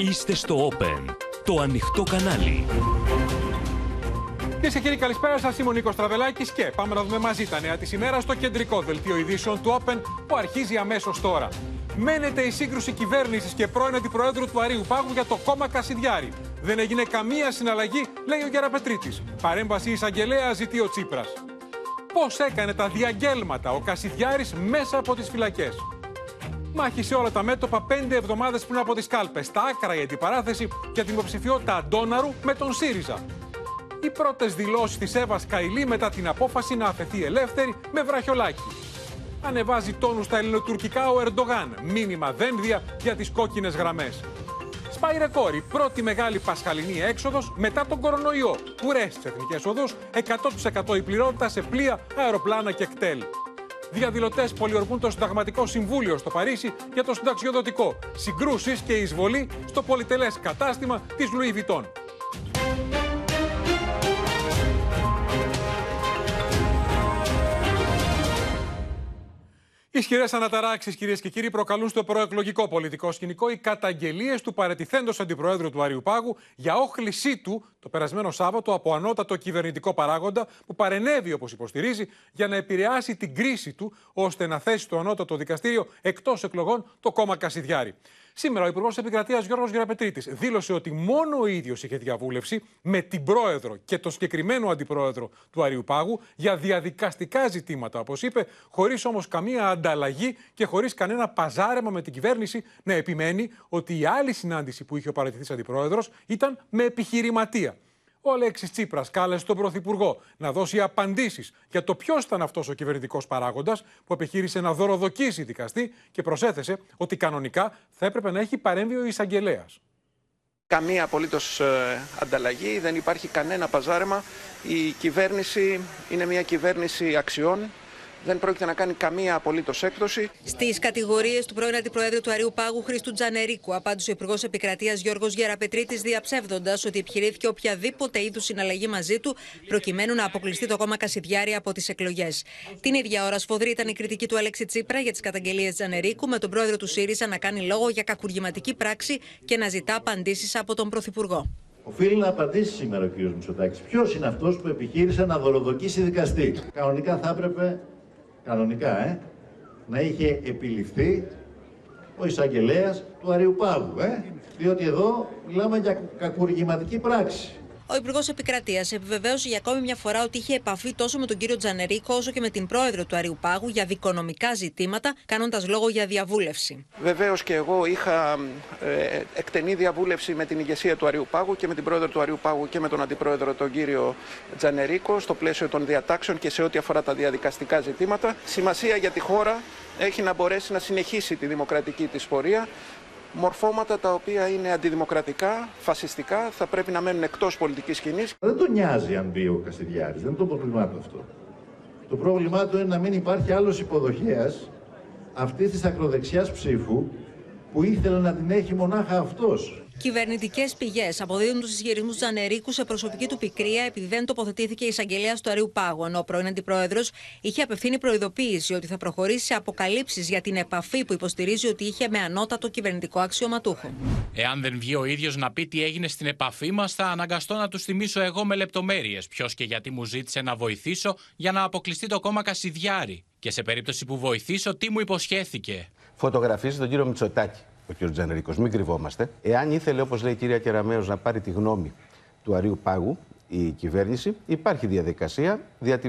Είστε στο Open, το ανοιχτό κανάλι. Κυρίες και κύριοι, καλησπέρα σας. Είμαι ο Νίκος Τραβελάκης και πάμε να δούμε μαζί τα νέα της ημέρας στο κεντρικό δελτίο ειδήσεων του Open που αρχίζει αμέσως τώρα. Μένεται η σύγκρουση κυβέρνησης και πρώην αντιπροέδρου του Αρίου Πάγου για το κόμμα Κασιδιάρη. Δεν έγινε καμία συναλλαγή, λέει ο Γεραπετρίτης. Παρέμβαση εισαγγελέα ζητεί ο Τσίπρας. Πώς έκανε τα διαγγέλματα ο Κασιδιάρης μέσα από τις φυλακές; Μάχη σε όλα τα μέτωπα πέντε εβδομάδες πριν από τις κάλπες. Στα άκρα η αντιπαράθεση για την υποψηφιότητα Αντόναρου με τον ΣΥΡΙΖΑ. Οι πρώτες δηλώσεις της Εύας Καηλή μετά την απόφαση να αφαιθεί ελεύθερη με βραχιολάκι. Ανεβάζει τόνους στα ελληνοτουρκικά ο Ερντογάν. Μήνυμα δένδια για τις κόκκινες γραμμές. Σπάει ρεκόρ η πρώτη μεγάλη πασχαλινή έξοδος μετά τον κορονοϊό. Κουρέ στι εθνικές οδούς, 100% η πληρότητα σε πλοία, αεροπλάνα και κτέλ. Διαδηλωτές πολιορκούν το Συνταγματικό Συμβούλιο στο Παρίσι για το συνταξιοδοτικό. Συγκρούσεις και εισβολή στο πολυτελές κατάστημα της Λουί Βιτών. Ισχυρέ αναταράξεις, κυρίες και κύριοι, προκαλούν στο προεκλογικό πολιτικό σκηνικό οι καταγγελίες του παρετηθέντος αντιπροέδρου του Αριού Πάγου για όχλησή του το περασμένο Σάββατο από ανώτατο κυβερνητικό παράγοντα που παρενέβη, όπως υποστηρίζει, για να επηρεάσει την κρίση του ώστε να θέσει το ανώτατο δικαστήριο εκτός εκλογών το κόμμα Κασιδιάρη. Σήμερα ο Υπουργός Επικρατείας Γιώργος Γεραπετρίτης δήλωσε ότι μόνο ο ίδιος είχε διαβούλευση με την πρόεδρο και τον συγκεκριμένο αντιπρόεδρο του Αριού Πάγου για διαδικαστικά ζητήματα, όπως είπε, χωρίς όμως καμία ανταλλαγή και χωρίς κανένα παζάρεμα με την κυβέρνηση να επιμένει ότι η άλλη συνάντηση που είχε ο παρατηθή αντιπρόεδρος ήταν με επιχειρηματία. Ο Αλέξης Τσίπρας κάλεσε τον Πρωθυπουργό να δώσει απαντήσεις για το ποιος ήταν αυτός ο κυβερνητικός παράγοντας που επιχείρησε να δωροδοκίσει δικαστή και προσέθεσε ότι κανονικά θα έπρεπε να έχει παρέμβει ο εισαγγελέας. Καμία απολύτως ανταλλαγή, δεν υπάρχει κανένα παζάρεμα. Η κυβέρνηση είναι μια κυβέρνηση αξιών, δεν πρόκειται να κάνει καμία απολύτως έκδοση. Στις κατηγορίες του πρώην Αντιπροέδρου του Αριού Πάγου Χρήστου Τζανερίκου, απάντησε ο Υπουργός Επικρατείας Γιώργος Γεραπετρίτης, διαψεύδοντας ότι επιχειρήθηκε οποιαδήποτε είδους συναλλαγή μαζί του, προκειμένου να αποκλειστεί το κόμμα Κασιδιάρη από τις εκλογές. Την ίδια ώρα, σφοδρή ήταν η κριτική του Αλέξη Τσίπρα για τις καταγγελίες Τζανερίκου, με τον πρόεδρο του ΣΥΡΙΖΑ να κάνει λόγο για κακουργηματική πράξη και να ζητά απαντήσεις από τον Πρωθυπουργό. Οφείλει να απαντήσει σήμερα ο κ. Μητσοτάκης. Ποιος είναι αυτός που επιχείρησε να δωροδοκίσει δικαστή; Κανονικά θα έπρεπε κανονικά, ε, να είχε επιληφθεί ο εισαγγελέας του Αριουπάγου, ε, διότι εδώ μιλάμε για κακουργηματική πράξη. Ο Υπουργός Επικρατείας επιβεβαίωσε για ακόμη μια φορά ότι είχε επαφή τόσο με τον κύριο Τζανερίκο όσο και με την πρόεδρο του Αριουπάγου για δικονομικά ζητήματα, κάνοντας λόγο για διαβούλευση. Βεβαίως και εγώ είχα ε, εκτενή διαβούλευση με την ηγεσία του Αριουπάγου και με την πρόεδρο του Αριουπάγου και με τον αντιπρόεδρο τον κύριο Τζανερίκο στο πλαίσιο των διατάξεων και σε ό,τι αφορά τα διαδικαστικά ζητήματα. Σημασία για τη χώρα έχει να μπορέσει να συνεχίσει τη δημοκρατική της πορεία μορφώματα τα οποία είναι αντιδημοκρατικά, φασιστικά, θα πρέπει να μένουν εκτός πολιτικής σκηνής. Δεν τον νοιάζει αν μπει ο Κασιδιάρης, δεν είναι το πρόβλημά του αυτό. Το πρόβλημά του είναι να μην υπάρχει άλλος υποδοχέας αυτής της ακροδεξιάς ψήφου που ήθελε να την έχει μονάχα αυτός. Κυβερνητικές πηγές αποδίδουν τους ισχυρισμούς Τζανερίκου σε προσωπική του πικρία επειδή δεν τοποθετήθηκε η εισαγγελέα του Αρίου Πάγου, ενώ ο πρώην αντιπρόεδρος είχε απευθύνει προειδοποίηση ότι θα προχωρήσει σε αποκαλύψεις για την επαφή που υποστηρίζει ότι είχε με ανώτατο κυβερνητικό αξιωματούχο. Εάν δεν βγει ο ίδιος να πει τι έγινε στην επαφή μας, θα αναγκαστώ να τους θυμίσω εγώ με λεπτομέρειες. Ποιος και γιατί μου ζήτησε να βοηθήσω για να αποκλειστεί το κόμμα Κασιδιάρη. Και σε περίπτωση που βοηθήσω, τι μου υποσχέθηκε. Φωτογραφίζει τον κύριο Μητσοτάκη ο κ. Τζανερίκος, μην κρυβόμαστε. Εάν ήθελε, όπως λέει η κυρία Κεραμέο, να πάρει τη γνώμη του Αρίου Πάγου, η κυβέρνηση, υπάρχει διαδικασία.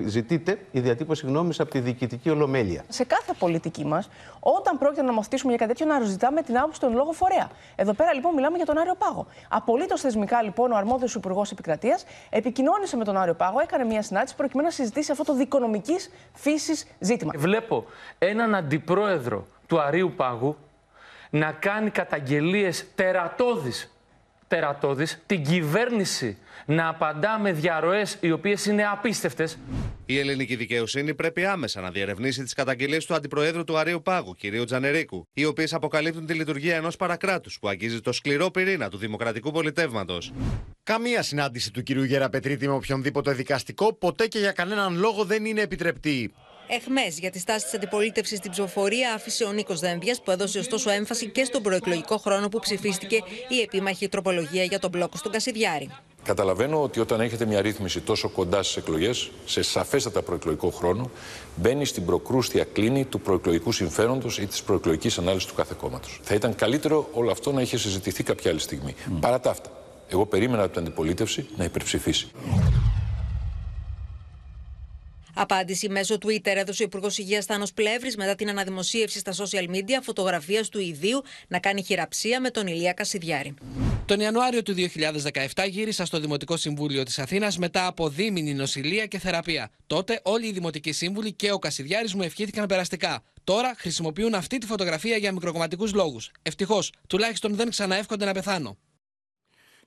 Ζητείτε η διατύπωση γνώμης από τη διοικητική ολομέλεια. Σε κάθε πολιτική μας, όταν πρόκειται να νομοθετήσουμε για κάτι τέτοιο, να ζητάμε την άποψη των λόγων φορέα. Εδώ πέρα λοιπόν μιλάμε για τον Άριο Πάγο. Απολύτως θεσμικά λοιπόν ο αρμόδιος Υπουργός Επικρατείας επικοινώνησε με τον Άριο Πάγο, έκανε μια συνάντηση προκειμένου να συζητήσει αυτό το δικονομικής φύσης ζήτημα. Βλέπω έναν αντιπρόεδρο του Αρίου Πάγου να κάνει καταγγελίες τερατώδεις, τερατώδεις, την κυβέρνηση να απαντά με διαρροές οι οποίες είναι απίστευτες. Η ελληνική δικαιοσύνη πρέπει άμεσα να διερευνήσει τις καταγγελίες του Αντιπροέδρου του Αρίου Πάγου, κ. Τζανερίκου, οι οποίες αποκαλύπτουν τη λειτουργία ενός παρακράτους που αγγίζει το σκληρό πυρήνα του δημοκρατικού πολιτεύματος. Καμία συνάντηση του κ. Γεραπετρίτη με οποιονδήποτε δικαστικό ποτέ και για κανέναν λόγο δεν είναι επιτρεπτή. Εχμές για τη στάση της αντιπολίτευσης στην ψηφοφορία άφησε ο Νίκος Δένδιας, που έδωσε ωστόσο έμφαση και στον προεκλογικό χρόνο που ψηφίστηκε η επίμαχη τροπολογία για τον μπλόκο στον Κασιδιάρη. Καταλαβαίνω ότι όταν έχετε μια ρύθμιση τόσο κοντά στις εκλογές, σε σαφέστατα προεκλογικό χρόνο, μπαίνει στην προκρούστια κλίνη του προεκλογικού συμφέροντος ή της προεκλογικής ανάλυσης του κάθε κόμματος. Θα ήταν καλύτερο όλο αυτό να είχε συζητηθεί κάποια άλλη στιγμή. Παρά τα αυτά, εγώ περίμενα από την αντιπολίτευση να υπερψηφίσει. Απάντηση μέσω Twitter έδωσε ο Υπουργός Υγείας Θάνος Πλεύρης μετά την αναδημοσίευση στα social media φωτογραφία του ιδίου να κάνει χειραψία με τον Ηλία Κασιδιάρη. Τον Ιανουάριο του 2017 γύρισα στο Δημοτικό Συμβούλιο της Αθήνας μετά από δίμηνη νοσηλεία και θεραπεία. Τότε όλοι οι δημοτικοί σύμβουλοι και ο Κασιδιάρης μου ευχήθηκαν περαστικά. Τώρα χρησιμοποιούν αυτή τη φωτογραφία για μικροκομματικούς λόγους. Ευτυχώς, τουλάχιστον δεν ξαναεύχονται να πεθάνω.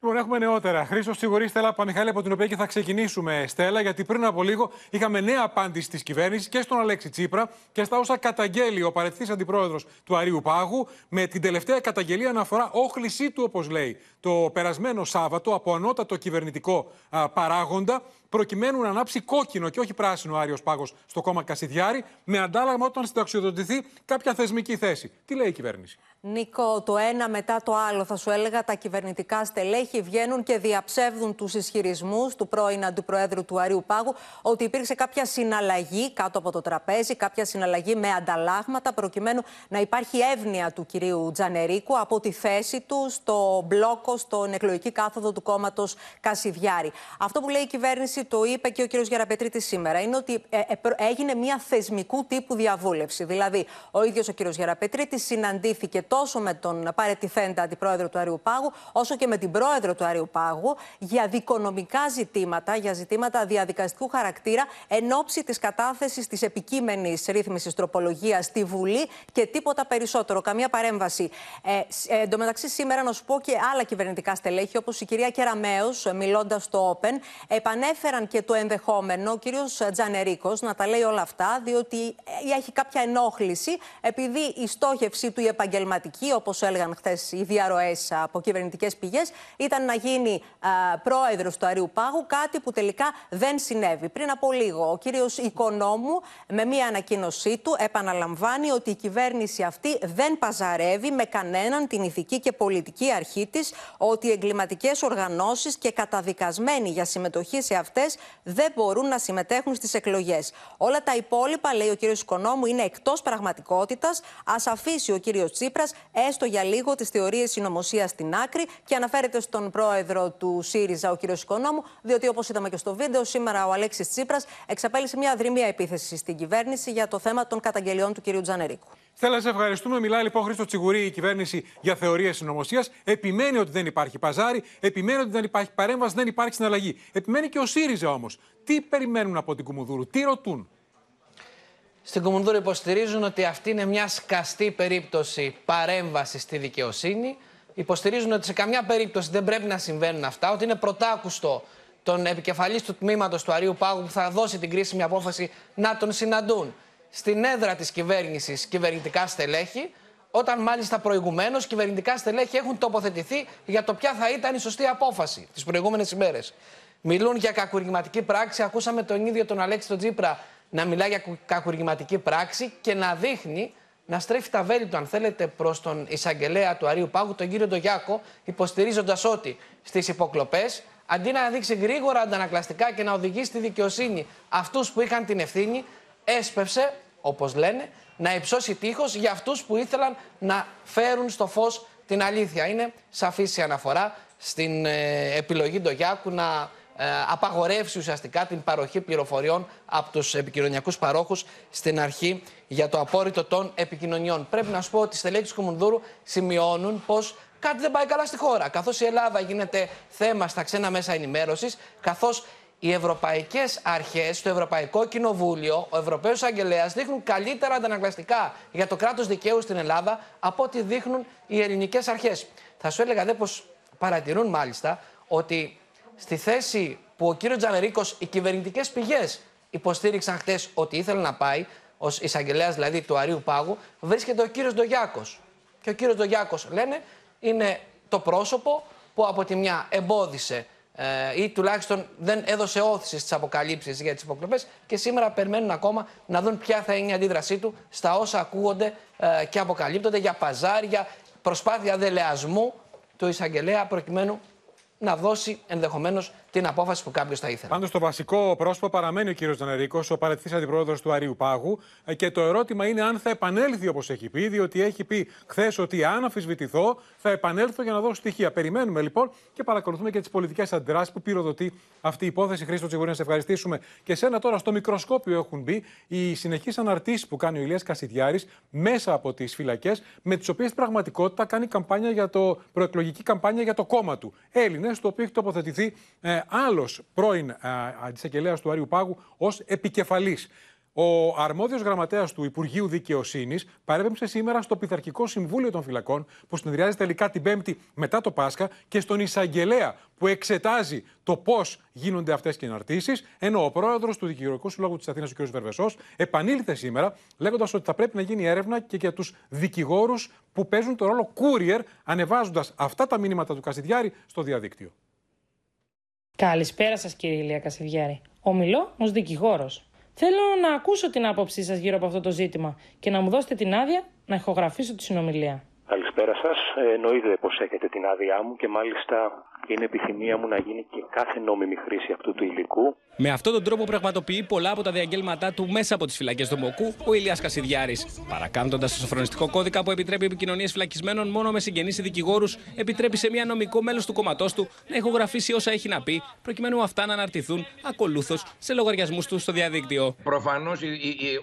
Λοιπόν, έχουμε νεότερα. Χρήστος Σιγουρή, Στέλλα Παμιχάλη, από την οποία και θα ξεκινήσουμε, Στέλλα, γιατί πριν από λίγο είχαμε νέα απάντηση της κυβέρνησης και στον Αλέξη Τσίπρα και στα όσα καταγγέλει ο παρετηθή αντιπρόεδρος του Αρίου Πάγου, με την τελευταία καταγγελία να αφορά όχλησή του, όπως λέει, το περασμένο Σάββατο από ανώτατο κυβερνητικό α, παράγοντα, προκειμένου να ανάψει κόκκινο και όχι πράσινο Άριος Πάγος στο κόμμα Κασιδιάρη, με αντάλλαγμα όταν συνταξιοδοτηθεί κάποια θεσμική θέση. Τι λέει η κυβέρνηση; Νίκο, το ένα μετά το άλλο, θα σου έλεγα, τα κυβερνητικά στελέχη βγαίνουν και διαψεύδουν τους ισχυρισμούς του πρώην Αντιπροέδρου του Αρίου Πάγου ότι υπήρξε κάποια συναλλαγή κάτω από το τραπέζι, κάποια συναλλαγή με ανταλλάγματα, προκειμένου να υπάρχει εύνοια του κυρίου Τζανερίκου από τη θέση του στο μπλόκο, στον εκλογική κάθοδο του κόμματος Κασιδιάρη. Αυτό που λέει η κυβέρνηση, το είπε και ο κύριος Γεραπετρίτη σήμερα, είναι ότι ε, ε, έγινε μια θεσμικού τύπου διαβούλευση. Δηλαδή, ο ίδιος ο κύριος Γεραπετρίτη συναντήθηκε τόσο με τον παρετηθέντα αντιπρόεδρο του Αριού Πάγου, όσο και με την πρόεδρο του Αριού Πάγου για δικονομικά ζητήματα, για ζητήματα διαδικαστικού χαρακτήρα, εν ώψη της κατάθεσης της επικείμενης ρύθμισης τροπολογίας στη Βουλή και τίποτα περισσότερο. Καμία παρέμβαση. Ε, ε, εν τω μεταξύ, σήμερα να σου πω και άλλα κυβερνητικά στελέχη, όπως η κυρία Κεραμέο, μιλώντας στο Open, επανέφεραν και το ενδεχόμενο ο κύριος Τζανερίκος να τα λέει όλα αυτά, διότι ε, έχει κάποια ενόχληση, επειδή η στόχευση του η επαγγελματική όπως έλεγαν χθες οι διαρροές από κυβερνητικές πηγές, ήταν να γίνει πρόεδρος του Αρίου Πάγου, κάτι που τελικά δεν συνέβη. Πριν από λίγο, ο κύριος Οικονόμου, με μία ανακοίνωσή του, επαναλαμβάνει ότι η κυβέρνηση αυτή δεν παζαρεύει με κανέναν την ηθική και πολιτική αρχή της, ότι οι εγκληματικές οργανώσεις και καταδικασμένοι για συμμετοχή σε αυτές δεν μπορούν να συμμετέχουν στις εκλογές. Όλα τα υπόλοιπα, λέει ο κύριος Οικονόμου, είναι εκτός πραγματικότητας. Α αφήσει ο κύριος Τσίπρας έστω για λίγο τις θεωρίες συνωμοσίας στην άκρη και αναφέρεται στον πρόεδρο του ΣΥΡΙΖΑ, ο κ. Οικονόμου, διότι όπως είδαμε και στο βίντεο, σήμερα ο Αλέξης Τσίπρας εξαπέλυσε μια δρυμία επίθεσης στην κυβέρνηση για το θέμα των καταγγελιών του κ. Τζανερίκου. Θέλω να σε ευχαριστούμε. Μιλάει λοιπόν Χρήστος Τσιγουρή η κυβέρνηση για θεωρίες συνωμοσίας. Επιμένει ότι δεν υπάρχει παζάρι, επιμένει ότι δεν υπάρχει παρέμβαση, δεν υπάρχει συναλλαγή. Επιμένει και ο ΣΥΡΙΖΑ όμως. Τι περιμένουν από την Κουμουδούρου, τι ρωτούν; Στην Κομμουνδούρα υποστηρίζουν ότι αυτή είναι μια σκαστή περίπτωση παρέμβασης στη δικαιοσύνη. Υποστηρίζουν ότι σε καμιά περίπτωση δεν πρέπει να συμβαίνουν αυτά, ότι είναι πρωτάκουστο τον επικεφαλής του τμήματος του Αρίου Πάγου που θα δώσει την κρίσιμη απόφαση να τον συναντούν στην έδρα της κυβέρνησης κυβερνητικά στελέχη, όταν μάλιστα προηγουμένως κυβερνητικά στελέχη έχουν τοποθετηθεί για το ποια θα ήταν η σωστή απόφαση τις προηγούμενες ημέρες. Μιλούν για κακουργηματική πράξη. Ακούσαμε τον ίδιο τον Αλέξη τον Τζίπρα να μιλάει για κακουργηματική πράξη και να δείχνει να στρέφει τα βέλη του, αν θέλετε, προς τον εισαγγελέα του Αρίου Πάγου, τον κύριο Ντογιάκο, υποστηρίζοντας ότι στις υποκλοπές, αντί να δείξει γρήγορα αντανακλαστικά και να οδηγήσει στη δικαιοσύνη αυτούς που είχαν την ευθύνη, έσπευσε, όπως λένε, να υψώσει τείχος για αυτούς που ήθελαν να φέρουν στο φως την αλήθεια. Είναι σαφής η αναφορά στην ε, επιλογή Ντογιάκου να ε, απαγορεύσει ουσιαστικά την παροχή πληροφοριών από τους επικοινωνιακούς παρόχους στην αρχή για το απόρριτο των επικοινωνιών. Πρέπει να σου πω ότι οι στελέχοι του Κουμουνδούρου σημειώνουν πως κάτι δεν πάει καλά στη χώρα. Καθώς η Ελλάδα γίνεται θέμα στα ξένα μέσα ενημέρωσης, καθώς οι ευρωπαϊκές αρχές, το Ευρωπαϊκό Κοινοβούλιο, ο Ευρωπαίος Αγγελέας δείχνουν καλύτερα αντανακλαστικά για το κράτος δικαίου στην Ελλάδα από ό,τι δείχνουν οι ελληνικές αρχές. Θα σου έλεγα δε πως παρατηρούν μάλιστα ότι στη θέση που ο κύριος Τζανερίκος, οι κυβερνητικές πηγές υποστήριξαν χτες ότι ήθελε να πάει, ως εισαγγελέας δηλαδή του Αρίου Πάγου, βρίσκεται ο κύριος Ντογιάκος. Και ο κύριος Ντογιάκος, λένε, είναι το πρόσωπο που από τη μια εμπόδισε ε, ή τουλάχιστον δεν έδωσε όθηση στις αποκαλύψεις για τις υποκλοπές και σήμερα περιμένουν ακόμα να δουν ποια θα είναι η αντίδρασή του στα όσα ακούγονται ε, και αποκαλύπτονται για παζάρια, προσπάθεια δελεασμού του εισαγγελέα προκειμένου να δώσει ενδεχομένως την απόφαση που κάποιος θα ήθελε. Πάντως, το βασικό πρόσωπο παραμένει ο κύριος Τζανερίκος, ο παρετηθή αντιπρόεδρος του Αρίου Πάγου. Ε, και το ερώτημα είναι αν θα επανέλθει όπως έχει πει, διότι έχει πει χθες ότι αν αμφισβητηθώ θα επανέλθω για να δώσω στοιχεία. Περιμένουμε λοιπόν και παρακολουθούμε και τις πολιτικές αντιδράσεις που πυροδοτεί αυτή η υπόθεση. Χρήστο Τσιγουρή, να σε ευχαριστήσουμε. Και σένα τώρα στο μικροσκόπιο έχουν μπει οι συνεχείς αναρτήσεις που κάνει ο Ηλίας Κασιδιάρης μέσα από τις φυλακές, με τις οποίες πραγματικότητα κάνει καμπάνια για το, προεκλογική καμπάνια για το κόμμα του. Έλληνες, το οποίο έχει τοποθετηθεί ε, άλλος πρώην αντισαγγελέας του Άριου Πάγου ως επικεφαλής. Ο αρμόδιος γραμματέας του Υπουργείου Δικαιοσύνης παρέπεμψε σήμερα στο Πειθαρχικό Συμβούλιο των Φυλακών, που συνεδριάζει τελικά την Πέμπτη μετά το Πάσχα, και στον εισαγγελέα που εξετάζει το πώς γίνονται αυτές οι εναρτήσει, ενώ ο πρόεδρος του Δικηγορικού Συλλόγου της Αθήνας, ο κ. Βερβεσός, επανήλθε σήμερα λέγοντας ότι θα πρέπει να γίνει έρευνα και για τους δικηγόρους που παίζουν το ρόλο courier, ανεβάζοντας αυτά τα μηνύματα του Κασιδιάρη στο διαδίκτυο. Καλησπέρα σας, κύριε Ηλία Κασιδιάρη. Ομιλώ ως δικηγόρος. Θέλω να ακούσω την άποψή σας γύρω από αυτό το ζήτημα και να μου δώσετε την άδεια να ηχογραφήσω τη συνομιλία. Καλησπέρα σας. Ε, εννοείται πως έχετε την άδειά μου και μάλιστα είναι επιθυμία μου να γίνει και κάθε νόμιμη χρήση αυτού του υλικού. Με αυτόν τον τρόπο πραγματοποιεί πολλά από τα διαγγέλματά του μέσα από τις φυλακές του Μοκού ο Ηλίας Κασιδιάρης. Παρακάμπτοντας το σοφρονιστικό κώδικα που επιτρέπει επικοινωνίες φυλακισμένων μόνο με συγγενείς ή δικηγόρους, επιτρέπει σε μια νομικό μέλος του κόμματός του να ηχογραφήσει όσα έχει να πει, προκειμένου αυτά να αναρτηθούν ακολούθως σε λογαριασμούς του στο διαδίκτυο. Προφανώς,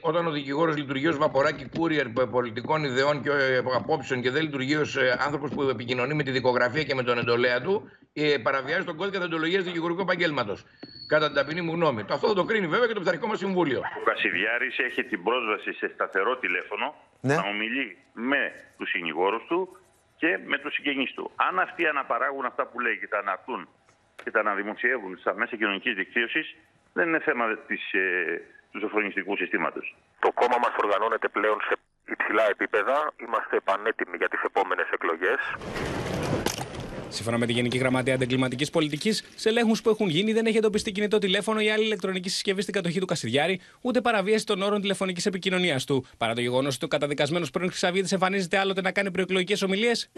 όταν ο δικηγόρος λειτουργεί ως βαποράκι courier πολιτικών ιδεών και ε, απόψεων και δεν λειτουργεί ως ε, άνθρωπος που επικοινωνεί με τη δικογραφία και με τον εντολέα του, ε, παραβιάζει τον κώδικα δεντολογία δικηγορικού επαγγέλματος. Κατά την ταπεινή μου γνώμη. Αυτό θα το κρίνει βέβαια και το Πειθαρχικό μας Συμβούλιο. Ο Κασιδιάρης έχει την πρόσβαση σε σταθερό τηλέφωνο ναι. να ομιλεί με τους συνηγόρους του και με τους συγγενείς του. Αν αυτοί αναπαράγουν αυτά που λέει και τα αναρτούν και τα αναδημοσιεύουν στα μέσα κοινωνικής δικτύωσης, δεν είναι θέμα της, ε, του σοφρονιστικού συστήματος. Το κόμμα μας οργανώνεται πλέον σε υψηλά επίπεδα. Είμαστε πανέτοιμοι για τις επόμενες εκλογές. Σύμφωνα με τη Γενική Γραμματεία Αντεγκληματική Πολιτικής, σε ελέγχους που έχουν γίνει δεν έχει εντοπιστεί κινητό τηλέφωνο ή άλλη ηλεκτρονική συσκευή στην κατοχή του Κασιδιάρη, ούτε παραβίαση των όρων τηλεφωνικής επικοινωνίας του. Παρά το γεγονός ότι ο καταδικασμένος πρώην Χρυσαβίδη εμφανίζεται άλλοτε να κάνει προεκλογικές ομιλίες.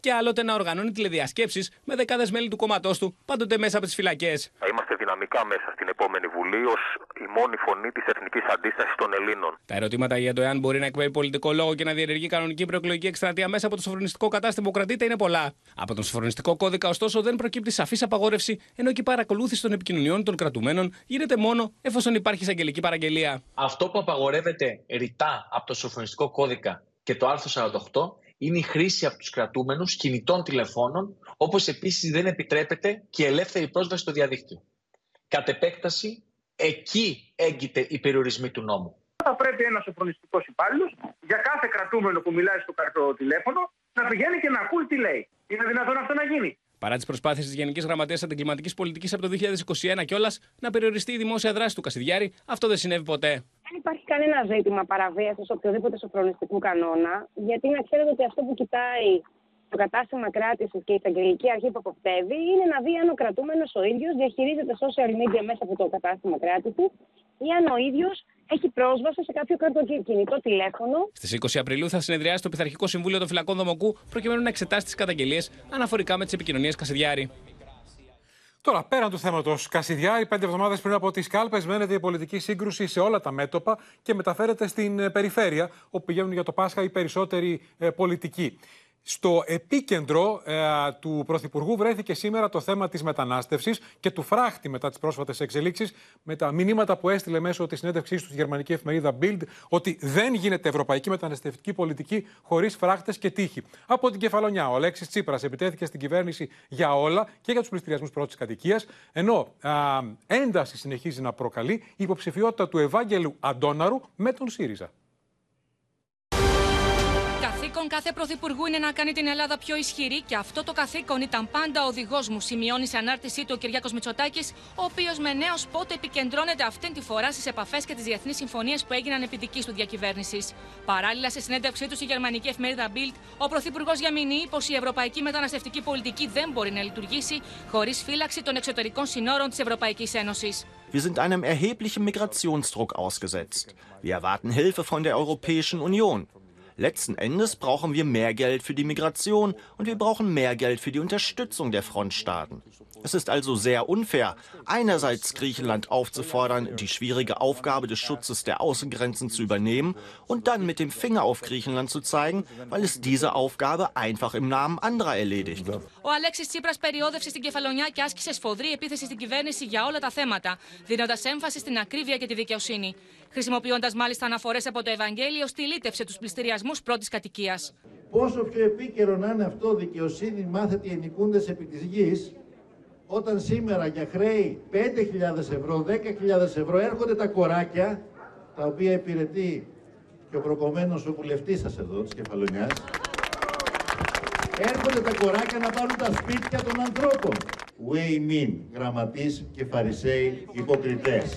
Και άλλοτε να οργανώνει τηλεδιασκέψεις με δεκάδες μέλη του κόμματός του, πάντοτε μέσα από τις φυλακές. Είμαστε δυναμικά μέσα στην επόμενη Βουλή ως η μόνη φωνή της εθνικής αντίστασης των Ελλήνων. Τα ερωτήματα για το εάν μπορεί να εκπέμπει πολιτικό λόγο και να διενεργεί κανονική προεκλογική εκστρατεία μέσα από το σοφρονιστικό κατάστημα που κρατείται είναι πολλά. Από τον σοφρονιστικό κώδικα, ωστόσο, δεν προκύπτει σαφής απαγόρευση, ενώ και η παρακολούθηση των επικοινωνιών των κρατουμένων γίνεται μόνο εφόσον υπάρχει εισαγγελική παραγγελία. Αυτό που απαγορεύεται ρητά από το σοφρονιστικό κώδικα και το άρθρο 48 είναι η χρήση από τους κρατούμενους κινητών τηλεφώνων, όπως επίσης δεν επιτρέπεται και ελεύθερη πρόσβαση στο διαδίκτυο. Κατ' επέκταση, εκεί έγκυται η περιορισμή του νόμου. Θα πρέπει ένας σοφρονιστικό υπάλληλος για κάθε κρατούμενο που μιλάει στο καρτό τηλέφωνο να πηγαίνει και να ακούει τι λέει. Είναι δυνατόν αυτό να γίνει; Παρά τις προσπάθειες της Γενικής Γραμματεία Αντιγκληματική Πολιτικής από το 2021 κιόλας να περιοριστεί η δημόσια δράση του Κασιδιάρη, αυτό δεν συνέβη ποτέ. Δεν υπάρχει κανένα ζήτημα παραβίασης οποιοδήποτε σοφρονιστικού κανόνα, γιατί να ξέρετε ότι αυτό που κοιτάει το κατάστημα κράτησης και η εισαγγελική αρχή που αποφτεύει είναι να δει αν ο κρατούμενος ο ίδιος διαχειρίζεται social media μέσα από το κατάστημα κράτησης ή αν ο ίδιος έχει πρόσβαση σε κάποιο κινητό τηλέφωνο. Στις 20 Απριλίου θα συνεδριάσει το Πειθαρχικό Συμβούλιο των Φυλακών Δομοκού προκειμένου να εξετάσει τις καταγγελίες αναφορικά με τις επικοινωνίες Κασιδιάρη. Τώρα, πέραν του θέματος Κασιδιάρη, πέντε εβδομάδες πριν από τις κάλπες, μένεται η πολιτική σύγκρουση σε όλα τα μέτωπα και μεταφέρεται στην ε, περιφέρεια, όπου πηγαίνουν για το Πάσχα οι περισσότεροι ε, πολιτικοί. Στο επίκεντρο ε, του Πρωθυπουργού βρέθηκε σήμερα το θέμα της μετανάστευσης και του φράχτη μετά τις πρόσφατες εξελίξεις με τα μηνύματα που έστειλε μέσω της συνέντευξής του στη γερμανική εφημερίδα Bild ότι δεν γίνεται ευρωπαϊκή μεταναστευτική πολιτική χωρίς φράχτες και τύχη. Από την Κεφαλονιά, ο Αλέξης Τσίπρας επιτέθηκε στην κυβέρνηση για όλα και για τους πληστηριασμούς πρώτης κατοικίας, ενώ α, ένταση συνεχίζει να προκαλεί η υποψηφιότητα του Ευάγγελου Αντώναρου με τον ΣΥΡΙΖΑ καθήκον κάθε πρωθυπουργού είναι να κάνει την Ελλάδα πιο ισχυρή και αυτό το καθήκον ήταν πάντα ο οδηγός μου, σημειώνεις σε ανάρτησή του ο Κυριάκος Μητσοτάκης, ο οποίος με νέος σπότ επικεντρώνεται αυτή τη φορά στις επαφές και τις διεθνείς συμφωνίες που έγιναν επί δικής του διακυβέρνησης. Παράλληλα, σε συνέντευξή του στη γερμανική εφημερίδα Bild, ο Πρωθυπουργός Γιαμινή πως η ευρωπαϊκή μεταναστευτική πολιτική δεν μπορεί να λειτουργήσει χωρίς φύλαξη των εξωτερικών συνόρων της Ευρωπαϊκής Ένωσης. Wir sind einem erheblichen Migrationsdruck ausgesetzt. Wir erwarten Hilfe von der Europäischen Union. Letzten Endes brauchen wir mehr Geld für die Migration und wir brauchen mehr Geld für die Unterstützung der Frontstaaten. Es ist also sehr unfair, einerseits Griechenland aufzufordern, die schwierige Aufgabe des Schutzes der Außengrenzen zu übernehmen und dann mit dem Finger auf Griechenland zu zeigen, weil es diese Aufgabe einfach im Namen anderer erledigt. Ο Αλέξη Τσίπρα περιόδευσε στην Κεφαλονιά και άσκησε σφοδρή επίθεση στην κυβέρνηση για όλα τα θέματα, δίνοντα έμφαση στην ακρίβεια και τη δικαιοσύνη. Χρησιμοποιώντας μάλιστα αναφορές από το Ευαγγέλιο, στυλίτευσε τους πληστηριασμούς πρώτης κατοικίας. Πόσο πιο επίκαιρο να είναι αυτό δικαιοσύνη μάθετε οι ενοικούντες επί της γης, όταν σήμερα για χρέη 5.000 ευρώ, 10.000 ευρώ έρχονται τα κοράκια, τα οποία υπηρετεί και ο προκομμένος ο βουλευτής σας εδώ, της Κεφαλονιάς, έρχονται τα κοράκια να πάρουν τα σπίτια των ανθρώπων. We mean, γραμματείς και φαρισαίοι υποκριτές.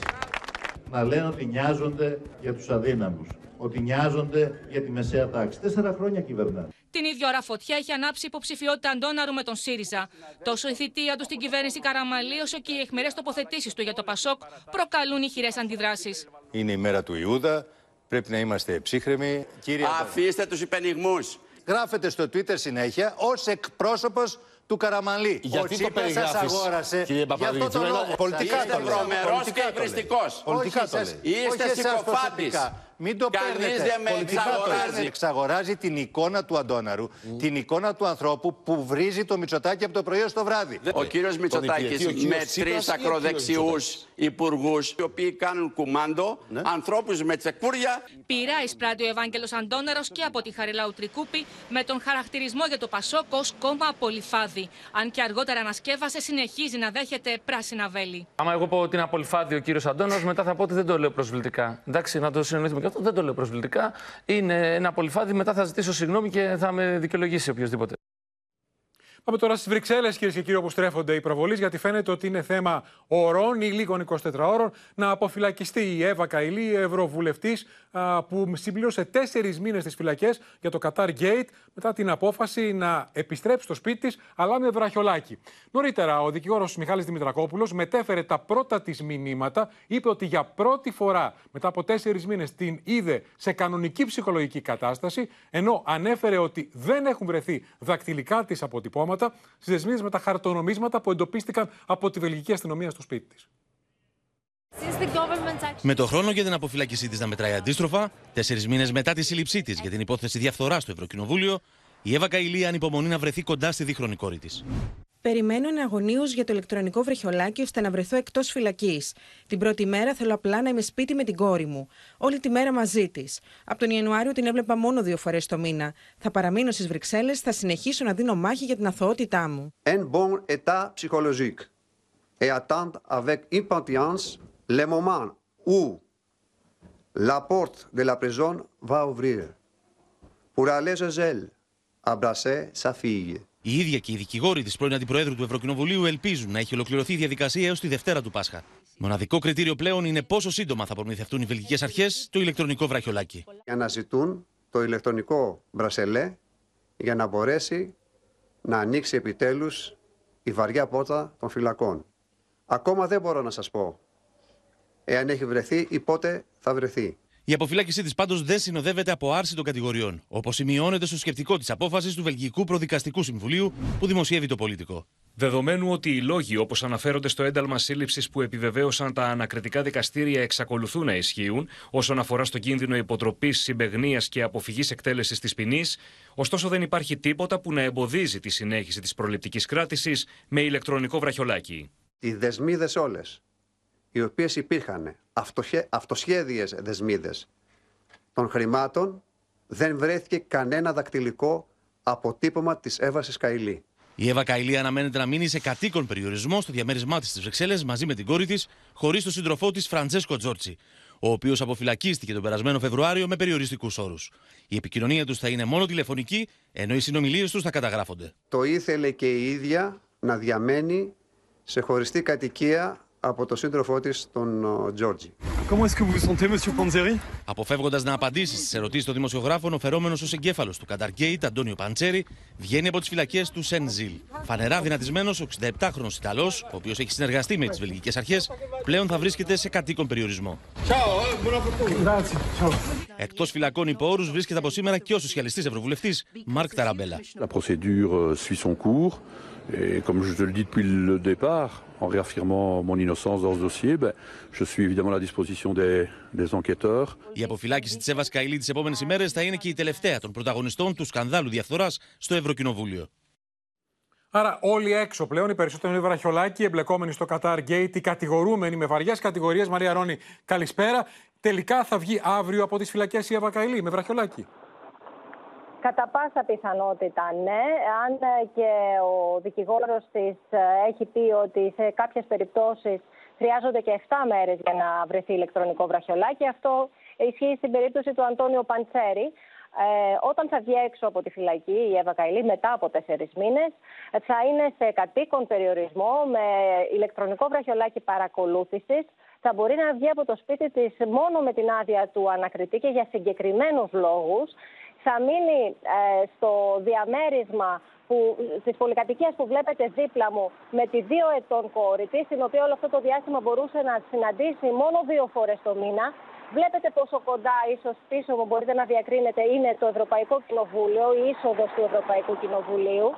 Να λένε ότι νοιάζονται για τους αδύναμους, ότι νοιάζονται για τη μεσαία τάξη. Τέσσερα χρόνια κυβερνάνε. Την ίδια ώρα φωτιά έχει ανάψει υποψηφιότητα Αντώναρου με τον ΣΥΡΙΖΑ. Τόσο η θητεία του στην κυβέρνηση Καραμαλή, όσο και οι εχμηρέ τοποθετήσεις του για το Πασόκ προκαλούν ηχηρέ αντιδράσεις. Είναι η μέρα του Ιούδα. Πρέπει να είμαστε ψύχρεμοι. Κύριε Αφήστε τους υπενιγμούς. Γράφετε στο Twitter συνέχεια ως εκπρόσωπος του Καραμαλή. Γιατί ο το Τσίπρας σας περιγράφεις, αγόρασε κύριε για αυτό το Παπαδημητρίου, λόγο. Πολιτικά Είστε το λέω. βρωμερός Πολιτικά και το λέω. ευρυστικός. Πολιτικά Όχι το εσάς- λέω. Είστε Όχι εσάς συκοφάντης. Προσωπικά. Μην το Κανείς παίρνετε. δεν με Πολιτικά το εξαγοράζει. παίρνετε. Εξαγοράζει την εικόνα του Αντώναρου, την εικόνα του ανθρώπου που βρίζει το Μητσοτάκι από το πρωί ως το βράδυ. Ο κύριος Μητσοτάκης με τρεις ακροδεξιούς υπουργούς οι οποίοι κάνουν κουμάντο, ανθρώπους με τσεκούρια. Πειρά εισπράττει ο Ευάγγελος Αντώναρος και από τη Χαριλάου Τρικούπη με τον χαρακτηρισμό για το Πασόκ ως κόμμα απολυφάδι. Αν και αργότερα ανασκεύασε, συνεχίζει να δέχεται πράσινα βέλη. Άμα εγώ πω ότι είναι απολυφάδι ο κύριος Αντώνο, μετά θα πω ότι δεν το λέω προσβλητικά. Εντάξει, να το συνεννοηθούμε και αυτό. Δεν το λέω προσβλητικά. Είναι ένα απολυφάδι, μετά θα ζητήσω συγγνώμη και θα με δικαιολογήσει οποιοδήποτε. Πάμε τώρα στις Βρυξέλλες, κυρίες και κύριοι, όπου στρέφονται οι προβολείς, γιατί φαίνεται ότι είναι θέμα ωρών ή λίγων 24 ώρων να αποφυλακιστεί η Εύα Καηλή, η Ευρωβουλευτή, που συμπλήρωσε τέσσερις μήνες στις φυλακές για το Qatar Gate μετά την απόφαση να επιστρέψει στο σπίτι της, αλλά με βραχιολάκι. Νωρίτερα, ο δικηγόρος Μιχάλης Δημητρακόπουλος μετέφερε τα πρώτα της μηνύματα, είπε ότι για πρώτη φορά μετά από τέσσερις μήνες την είδε σε κανονική ψυχολογική κατάσταση, ενώ ανέφερε ότι δεν έχουν βρεθεί δακτυλικά της αποτυπώματα στις δεσμίδε με τα χαρτονομίσματα που εντοπίστηκαν από τη βελγική αστυνομία στο σπίτι της. Με το χρόνο για την αποφυλάκησή της να μετράει αντίστροφα, τέσσερις μήνες μετά τη σύλληψή της για την υπόθεση διαφθορά στο Ευρωκοινοβούλιο, η Εύα Καηλή ανυπομονεί να βρεθεί κοντά στη δίχρονη κόρη της. Περιμένω εναγωνίως για το ηλεκτρονικό βρεχιολάκι ώστε να βρεθώ εκτός φυλακής. Την πρώτη μέρα θέλω απλά να είμαι σπίτι με την κόρη μου. Όλη τη μέρα μαζί της. Από τον Ιανουάριο την έβλεπα μόνο δύο φορές το μήνα. Θα παραμείνω στις Βρυξέλλες, θα συνεχίσω να δίνω μάχη για την αθωότητά μου. un bon état psychologique et attendre avec impatience le moment où la porte de la prison va ouvrir pour aller chez elle, embrasser sa fille. Η ίδια και οι δικηγόροι της πρώην Αντιπροέδρου του Ευρωκοινοβουλίου ελπίζουν να έχει ολοκληρωθεί η διαδικασία έως τη Δευτέρα του Πάσχα. Μοναδικό κριτήριο πλέον είναι πόσο σύντομα θα προμηθευτούν οι βελγικές αρχές το ηλεκτρονικό βραχιολάκι. Αναζητούν το ηλεκτρονικό μπρασελέ για να μπορέσει να ανοίξει επιτέλους η βαριά πόρτα των φυλακών. Ακόμα δεν μπορώ να σας πω εάν έχει βρεθεί ή πότε θα βρεθεί. Η αποφυλάκησή της πάντως δεν συνοδεύεται από άρση των κατηγοριών, όπως σημειώνεται στο σκεπτικό της απόφασης του Βελγικού Προδικαστικού Συμβουλίου που δημοσιεύει το Πολίτικο. Δεδομένου ότι οι λόγοι όπως αναφέρονται στο ένταλμα σύλληψης που επιβεβαίωσαν τα ανακριτικά δικαστήρια εξακολουθούν να ισχύουν όσον αφορά στο κίνδυνο υποτροπής, συμπεγνίας και αποφυγής εκτέλεσης της ποινής, ωστόσο δεν υπάρχει τίποτα που να εμποδίζει τη συνέχιση της προληπτικής κράτησης με ηλεκτρονικό βραχιολάκι. Οι δεσμίδες όλες, οι οποίες υπήρχαν, αυτοχε... αυτοσχέδιες δεσμίδες των χρημάτων, δεν βρέθηκε κανένα δακτυλικό αποτύπωμα της Εύασης Καηλή. Η Εύα Καηλή αναμένεται να μείνει σε κατοίκον περιορισμό στο διαμέρισμά της στις Βρυξέλλες μαζί με την κόρη της, χωρίς τον σύντροφό της Φραντζέσκο Τζόρτσι. ο οποίος αποφυλακίστηκε τον περασμένο Φεβρουάριο με περιοριστικούς όρους. Η επικοινωνία τους θα είναι μόνο τηλεφωνική, ενώ οι συνομιλίες τους θα καταγράφονται. Το ήθελε και η ίδια να διαμένει σε χωριστή κατοικία από το σύντροφό της, τον Τζόρτζι. Αποφεύγοντας να απαντήσει στις ερωτήσεις των δημοσιογράφων, ο φερόμενος ως εγκέφαλος του Καταργκέιτ, Αντώνιο Παντσέρη, βγαίνει από τις φυλακές του Σεν Ζιλ. Φανερά δυνατισμένος, ο 67χρονο Ιταλός, ο οποίος έχει συνεργαστεί με τις βελγικές αρχές, πλέον θα βρίσκεται σε κατοίκον περιορισμό. Εκτός φυλακών υπό όρους βρίσκεται από σήμερα και ο σοσιαλιστής ευρωβουλευτής Μάρκ Ταραμπέλα. La procédure suit son cours. Et comme je te le dis depuis le départ, en réaffirmant mon innocence dans ce dossier, ben, je suis évidemment à la disposition des, des enquêteurs. Η αποφυλάκηση της Εύας Καηλή τις επόμενες ημέρες θα είναι και η τελευταία των πρωταγωνιστών του σκανδάλου διαφθοράς στο Ευρωκοινοβούλιο. Άρα, όλοι έξω πλέον, οι περισσότεροι είναι βραχιολάκοι, εμπλεκόμενοι στο Qatar Gate, οι κατηγορούμενοι με βαριές κατηγορίες. Μαρία Ρόνη, καλησπέρα. Τελικά θα βγει αύριο από τις φυλακές η Εύα Καηλή με βραχιολάκη. Κατά πάσα πιθανότητα ναι, αν και ο δικηγόρος της έχει πει ότι σε κάποιες περιπτώσεις χρειάζονται και 7 μέρες για να βρεθεί ηλεκτρονικό βραχιολάκι. Αυτό ισχύει στην περίπτωση του Αντώνιο Παντσέρη. Ε, όταν θα βγει έξω από τη φυλακή η Εύα Καηλή μετά από τέσσερις μήνες, θα είναι σε κατοίκον περιορισμό με ηλεκτρονικό βραχιολάκι παρακολούθησης. Θα μπορεί να βγει από το σπίτι της μόνο με την άδεια του ανακριτή και για συγκεκριμένους λόγους θα μείνει ε, στο διαμέρισμα που, της πολυκατοικίας που βλέπετε δίπλα μου με τη δύο ετών κόρη της, την οποία όλο αυτό το διάστημα μπορούσε να συναντήσει μόνο δύο φορές το μήνα. Βλέπετε πόσο κοντά, ίσως πίσω μου μπορείτε να διακρίνετε, είναι το Ευρωπαϊκό Κοινοβούλιο, η είσοδος του Ευρωπαϊκού Κοινοβουλίου.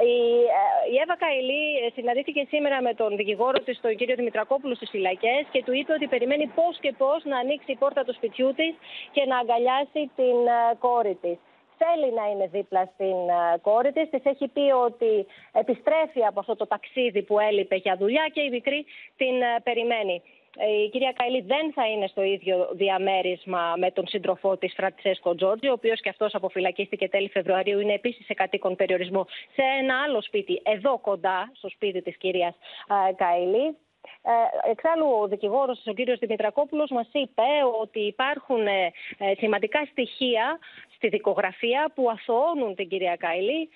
Η, ε, η Εύα Καηλή ε, συναντήθηκε σήμερα με τον δικηγόρο της, τον κύριο Δημητρακόπουλο, στις φυλακές και του είπε ότι περιμένει πώς και πώς να ανοίξει η πόρτα του σπιτιού της και να αγκαλιάσει την ε, κόρη της. Θέλει να είναι δίπλα στην κόρη της. Της έχει πει ότι επιστρέφει από αυτό το ταξίδι που έλειπε για δουλειά και η μικρή την περιμένει. Η κυρία Καηλή δεν θα είναι στο ίδιο διαμέρισμα με τον σύντροφό της Φραντσέσκο Τζόρτζι, ο οποίος και αυτός αποφυλακίστηκε τέλη Φεβρουαρίου. Είναι επίσης σε κατοίκον περιορισμό σε ένα άλλο σπίτι, εδώ κοντά, στο σπίτι της κυρίας Καηλή. Ε, εξάλλου, ο δικηγόρος, ο κύριος Δημητρακόπουλος, μας είπε ότι υπάρχουν ε, σημαντικά στοιχεία στη δικογραφία που αθωώνουν την κυρία Καηλή.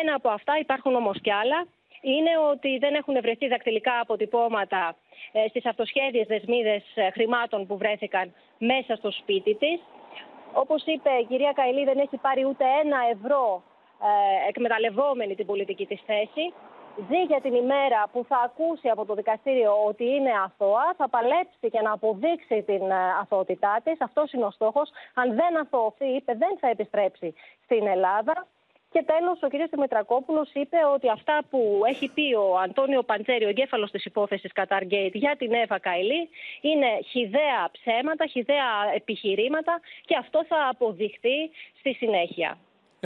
Ένα από αυτά, υπάρχουν όμως κι άλλα, είναι ότι δεν έχουν βρεθεί δακτυλικά αποτυπώματα ε, στις αυτοσχέδιες δεσμίδες ε, χρημάτων που βρέθηκαν μέσα στο σπίτι της. Όπως είπε η κυρία Καηλή δεν έχει πάρει ούτε ένα ευρώ ε, εκμεταλλευόμενη την πολιτική της θέση. Ζει για την ημέρα που θα ακούσει από το δικαστήριο ότι είναι αθώα, θα παλέψει και να αποδείξει την αθωότητά της. Αυτός είναι ο στόχος. Αν δεν αθωωθεί, είπε, δεν θα επιστρέψει στην Ελλάδα. Και τέλος, ο κ. Δημητρακόπουλος είπε ότι αυτά που έχει πει ο Αντώνιο Παντσέρη, ο εγκέφαλος της υπόθεσης Καταργκέιτ για την Εύα Καηλή, είναι χιδέα ψέματα, χιδέα επιχειρήματα και αυτό θα αποδειχθεί στη συνέχεια.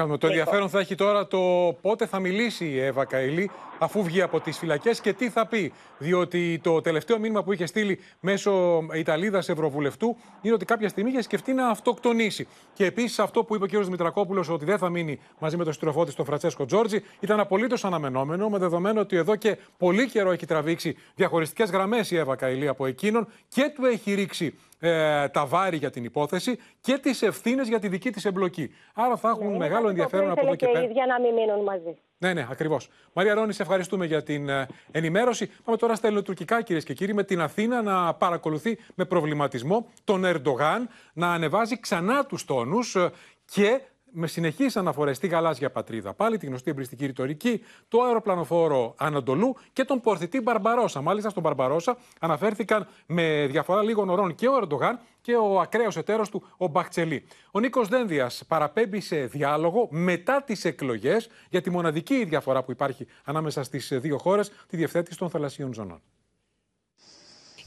Το ενδιαφέρον θα έχει τώρα το πότε θα μιλήσει η Εύα Καηλή αφού βγει από τις φυλακές και τι θα πει. Διότι το τελευταίο μήνυμα που είχε στείλει μέσω Ιταλίδας Ευρωβουλευτού είναι ότι κάποια στιγμή είχε σκεφτεί να αυτοκτονήσει. Και επίσης αυτό που είπε ο κ. Δημητρακόπουλο ότι δεν θα μείνει μαζί με τον συντροφό της, τον Φρατσέσκο Τζόρτζι, ήταν απολύτως αναμενόμενο, με δεδομένο ότι εδώ και πολύ καιρό έχει τραβήξει διαχωριστικές γραμμές η Εύα Καηλή από εκείνον και του έχει ρίξει ε, τα βάρη για την υπόθεση και τις ευθύνες για τη δική της εμπλοκή. Άρα θα έχουν ναι, μεγάλο ενδιαφέρον από εδώ και πέρα. Για να μην μείνουν μαζί. Ναι, ναι, ακριβώς. Μαρία Ρόνη, σε ευχαριστούμε για την ε, ενημέρωση. Πάμε τώρα στα ελληνοτουρκικά, κυρίες και κύριοι, με την Αθήνα να παρακολουθεί με προβληματισμό τον Ερντογάν να ανεβάζει ξανά τους τόνους ε, και με συνεχείς αναφορές στη γαλάζια πατρίδα. Πάλι τη γνωστή εμπριστική ρητορική, το αεροπλανοφόρο Ανατολού και τον πορθητή Μπαρμπαρόσα. Μάλιστα, στον Μπαρμπαρόσα αναφέρθηκαν με διαφορά λίγων ωρών και ο Ερντογάν και ο ακραίος εταίρος του, ο Μπαχτσελή. Ο Νίκος Δένδιας παραπέμπει σε διάλογο μετά τις εκλογές για τη μοναδική διαφορά που υπάρχει ανάμεσα στις δύο χώρες, τη διευθέτηση των θαλασσίων ζωνών.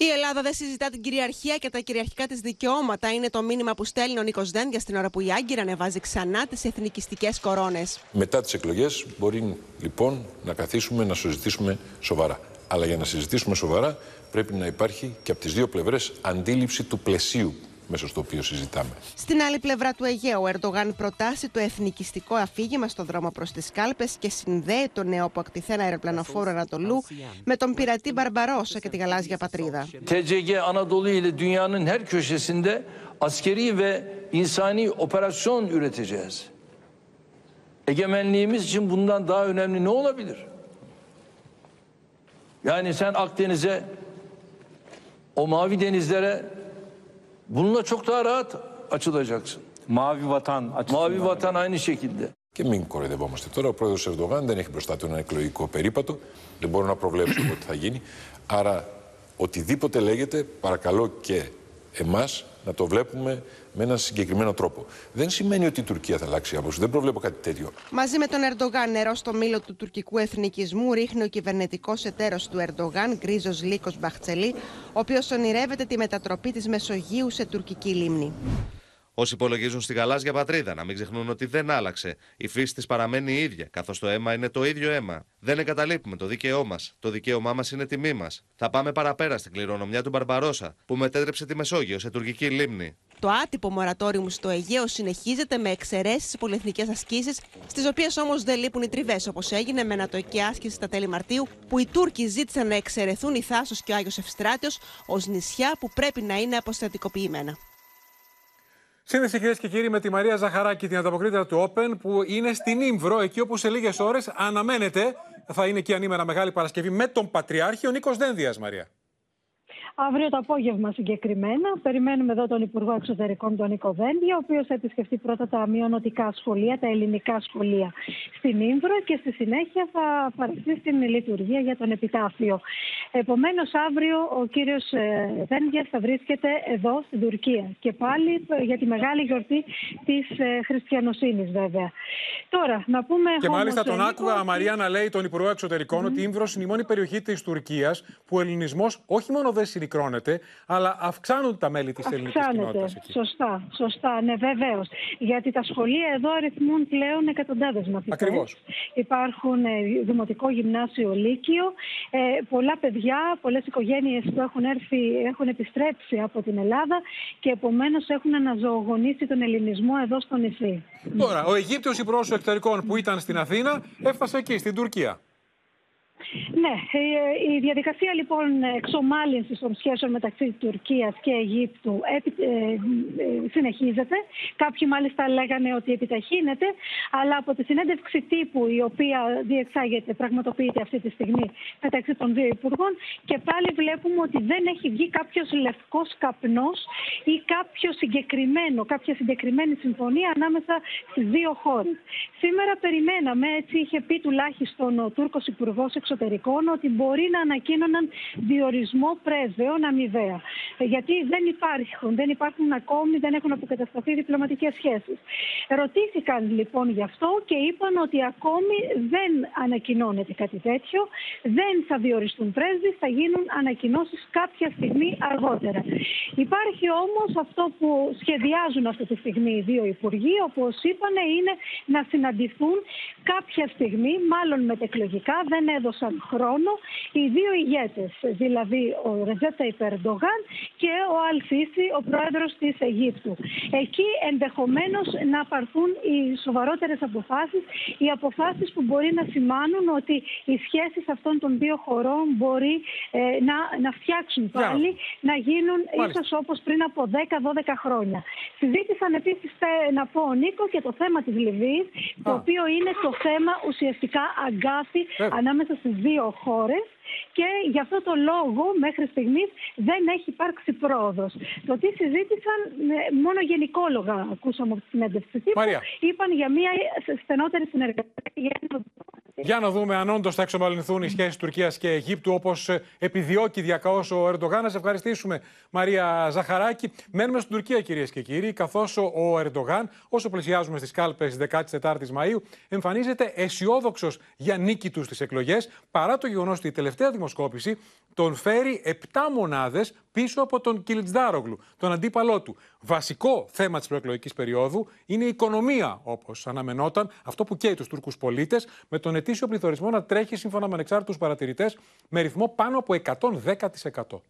Η Ελλάδα δεν συζητά την κυριαρχία και τα κυριαρχικά της δικαιώματα. Είναι το μήνυμα που στέλνει ο Νίκος Δένδια στην ώρα που η Άγκυρα ανεβάζει ξανά τις εθνικιστικές κορώνες. Μετά τις εκλογές μπορεί λοιπόν να καθίσουμε να συζητήσουμε σοβαρά. Αλλά για να συζητήσουμε σοβαρά πρέπει να υπάρχει και από τις δύο πλευρές αντίληψη του πλαισίου μέσα στο οποίο συζητάμε. Στην άλλη πλευρά του Αιγαίου, ο Ερντογάν προτάσει το εθνικιστικό αφήγημα στο δρόμο προς τις κάλπες και συνδέει το νέο που ακτιθένα αεροπλανοφόρο Ανατολού με τον πειρατή Μπαρμπαρόσα και τη γαλάζια πατρίδα. TCG Anadolu ile dünyanın her köşesinde askeri ve insani operasyon üreteceğiz. Egemenliğimiz için bundan daha önemli ne olabilir? Yani sen Akdeniz'e, o mavi denizlere bununla çok daha rahat açılacaksın. Mavi vatan Mavi vatan aynı şekilde. Και μην κοροϊδευόμαστε τώρα. Ο πρόεδρος Ερντογάν δεν έχει μπροστά του ένα εκλογικό περίπατο. Δεν μπορώ να προβλέψω τι θα γίνει. Άρα, οτιδήποτε λέγεται, παρακαλώ και εμάς να το βλέπουμε με έναν συγκεκριμένο τρόπο. Δεν σημαίνει ότι η Τουρκία θα αλλάξει άποψη. Δεν προβλέπω κάτι τέτοιο. Μαζί με τον Ερντογάν, νερό στο μήλο του τουρκικού εθνικισμού ρίχνει ο κυβερνητικός εταίρος του Ερντογάν, Γκρίζος Λίκο Μπαχτσελή, ο οποίος ονειρεύεται τη μετατροπή της Μεσογείου σε τουρκική λίμνη. Όσοι υπολογίζουν στη γαλάζια πατρίδα να μην ξεχνούν ότι δεν άλλαξε. Η φύση της παραμένει η ίδια, καθώς το αίμα είναι το ίδιο αίμα. Δεν εγκαταλείπουμε το δίκαιό μας. Το δικαίωμά μας είναι τιμή μας. Θα πάμε παραπέρα στην κληρονομιά του Μπαρμπαρόσα, που μετέτρεψε τη Μεσόγειο σε τουρκική λίμνη. Το άτυπο μορατόριο στο Αιγαίο συνεχίζεται με εξαιρέσεις πολυεθνικές ασκήσεις, στις οποίες όμως δεν λείπουν οι τριβές, όπως έγινε με ανατοϊκή άσκηση στα τέλη Μαρτίου, που οι Τούρκοι ζήτησαν να εξαιρεθούν η Θάσος και ο Άγιος Ευστράτιος ως νησιά που πρέπει να είναι αποστατικοποιημένα. Σύνδεση κυρίες και κύριοι με τη Μαρία Ζαχαράκη, την ανταποκρίτρια του Open, που είναι στην Ήμβρο, εκεί όπου σε λίγες ώρες αναμένεται, θα είναι και ανήμερα Μεγάλη Παρασκευή, με τον Πατριάρχη, ο Νίκος Δένδιας, Μαρία. Αύριο το απόγευμα συγκεκριμένα. Περιμένουμε εδώ τον Υπουργό Εξωτερικών, τον Νίκο Δένδια, ο οποίος θα επισκεφτεί πρώτα τα μειονοτικά σχολεία, τα ελληνικά σχολεία στην Ήμβρο και στη συνέχεια θα παρεχθεί στην λειτουργία για τον επιτάφιο. Επομένως, αύριο ο κύριος ε, Δένδια θα βρίσκεται εδώ στην Τουρκία και πάλι ε, για τη μεγάλη γιορτή της ε, χριστιανοσύνης, βέβαια. Τώρα, να πούμε. Και όμως, μάλιστα τον Νίκο, άκουγα, Μαρία, να λέει τον Υπουργό Εξωτερικών ότι η Ήμβρος είναι η μόνη περιοχή της Τουρκίας που ο ελληνισμός όχι μόνο δεν συρρικρώνεται, αλλά αυξάνονται τα μέλη της ελληνικής Αυξάνεται. κοινότητας. Σωστά, σωστά, ναι, βεβαίως. Γιατί τα σχολεία εδώ αριθμούν πλέον εκατοντάδες μαθητές. Ακριβώς. Υπάρχουν ε, δημοτικό γυμνάσιο Λύκειο. Ε, πολλά παιδιά, πολλές οικογένειες που έχουν έρθει, έχουν επιστρέψει από την Ελλάδα και επομένως έχουν αναζωογονήσει τον ελληνισμό εδώ στο νησί. Τώρα, ο Αιγύπτιος Υπουργός Εξωτερικών που ήταν στην Αθήνα έφτασε εκεί, στην Τουρκία. Ναι, ε, η διαδικασία λοιπόν εξομάλυνσης των σχέσεων μεταξύ Τουρκίας και Αιγύπτου επι- ε, ε, συνεχίζεται. Κάποιοι μάλιστα λέγανε ότι επιταχύνεται, αλλά από τη συνέντευξη τύπου η οποία διεξάγεται, πραγματοποιείται αυτή τη στιγμή μεταξύ των δύο υπουργών και πάλι βλέπουμε ότι δεν έχει βγει κάποιος λευκός καπνός ή κάποιο συγκεκριμένο, κάποια συγκεκριμένη συμφωνία ανάμεσα στις δύο χώρες. Σήμερα περιμέναμε, έτσι είχε πει τουλάχιστον ο Τούρκος Υπουργός Εξωτερικών, ότι μπορεί να ανακοίνωναν διορισμό πρέσβεων αμοιβαία. Ε, Γιατί δεν υπάρχουν, δεν υπάρχουν ακόμη, δεν έχουν αποκατασταθεί διπλωματικές σχέσεις. Ρωτήθηκαν λοιπόν γι' αυτό και είπαν ότι ακόμη δεν ανακοινώνεται κάτι τέτοιο, δεν θα διοριστούν πρέσβεις, θα γίνουν ανακοινώσεις κάποια στιγμή αργότερα. Υπάρχει όμως αυτό που σχεδιάζουν αυτή τη στιγμή οι δύο υπουργοί, όπως είπαν, είναι να συναντηθούν κάποια στιγμή, μάλλον μετεκλογικά, δεν έδωσαν χρόνο, οι δύο ηγέτες, δηλαδή ο Ρεζέτα Υπερντογάν και ο Αλσίση, ο πρόεδρος της Αιγύπτου. Εκεί ενδεχομένως να πάρθουν οι σοβαρότερες αποφάσεις, οι αποφάσεις που μπορεί να σημάνουν ότι οι σχέσεις αυτών των δύο χωρών μπορεί ε, να, να φτιάξουν πάλι, να γίνουν Μάλιστα. ίσως όπως πριν από 10-12 χρόνια. Συζήτησαν επίσης, θε- να πω, Νίκος, και το θέμα της Λιβύης, το οποίο είναι το θέμα ουσιαστικά αγκάθι ανάμεσα στις δύο χώρες και γι' αυτό το λόγο μέχρι στιγμής δεν έχει υπάρξει πρόοδος. Το τι συζήτησαν, ε, μόνο γενικόλογα ακούσαμε από τη συνέντευξη τύπου, Μαρία. είπαν για μια στενότερη συνεργασία. Για να δούμε αν όντως θα εξομαλυνθούν οι σχέσεις Τουρκίας και Αιγύπτου όπως επιδιώκει διακαώς ο Ερντογάν. Να σε ευχαριστήσουμε, Μαρία Ζαχαράκη. Μένουμε στην Τουρκία, κυρίες και κύριοι, καθώς ο Ερντογάν, όσο πλησιάζουμε στις κάλπες 14η Μαου, εμφανίζεται αισιόδοξος για νίκη του στις εκλογές, παρά το γεγονός ότι η τελευταία δημοσκόπηση τον φέρει 7 μονάδες πίσω από τον Κιλιτζδάρογλου, τον αντίπαλό του. Βασικό θέμα της προεκλογικής περίοδου είναι η οικονομία, όπως αναμενόταν, αυτό που καίει τους Τούρκους πολίτες, με τον ετήσιο πληθωρισμό να τρέχει σύμφωνα με ανεξάρτητους παρατηρητές με ρυθμό πάνω από 110%.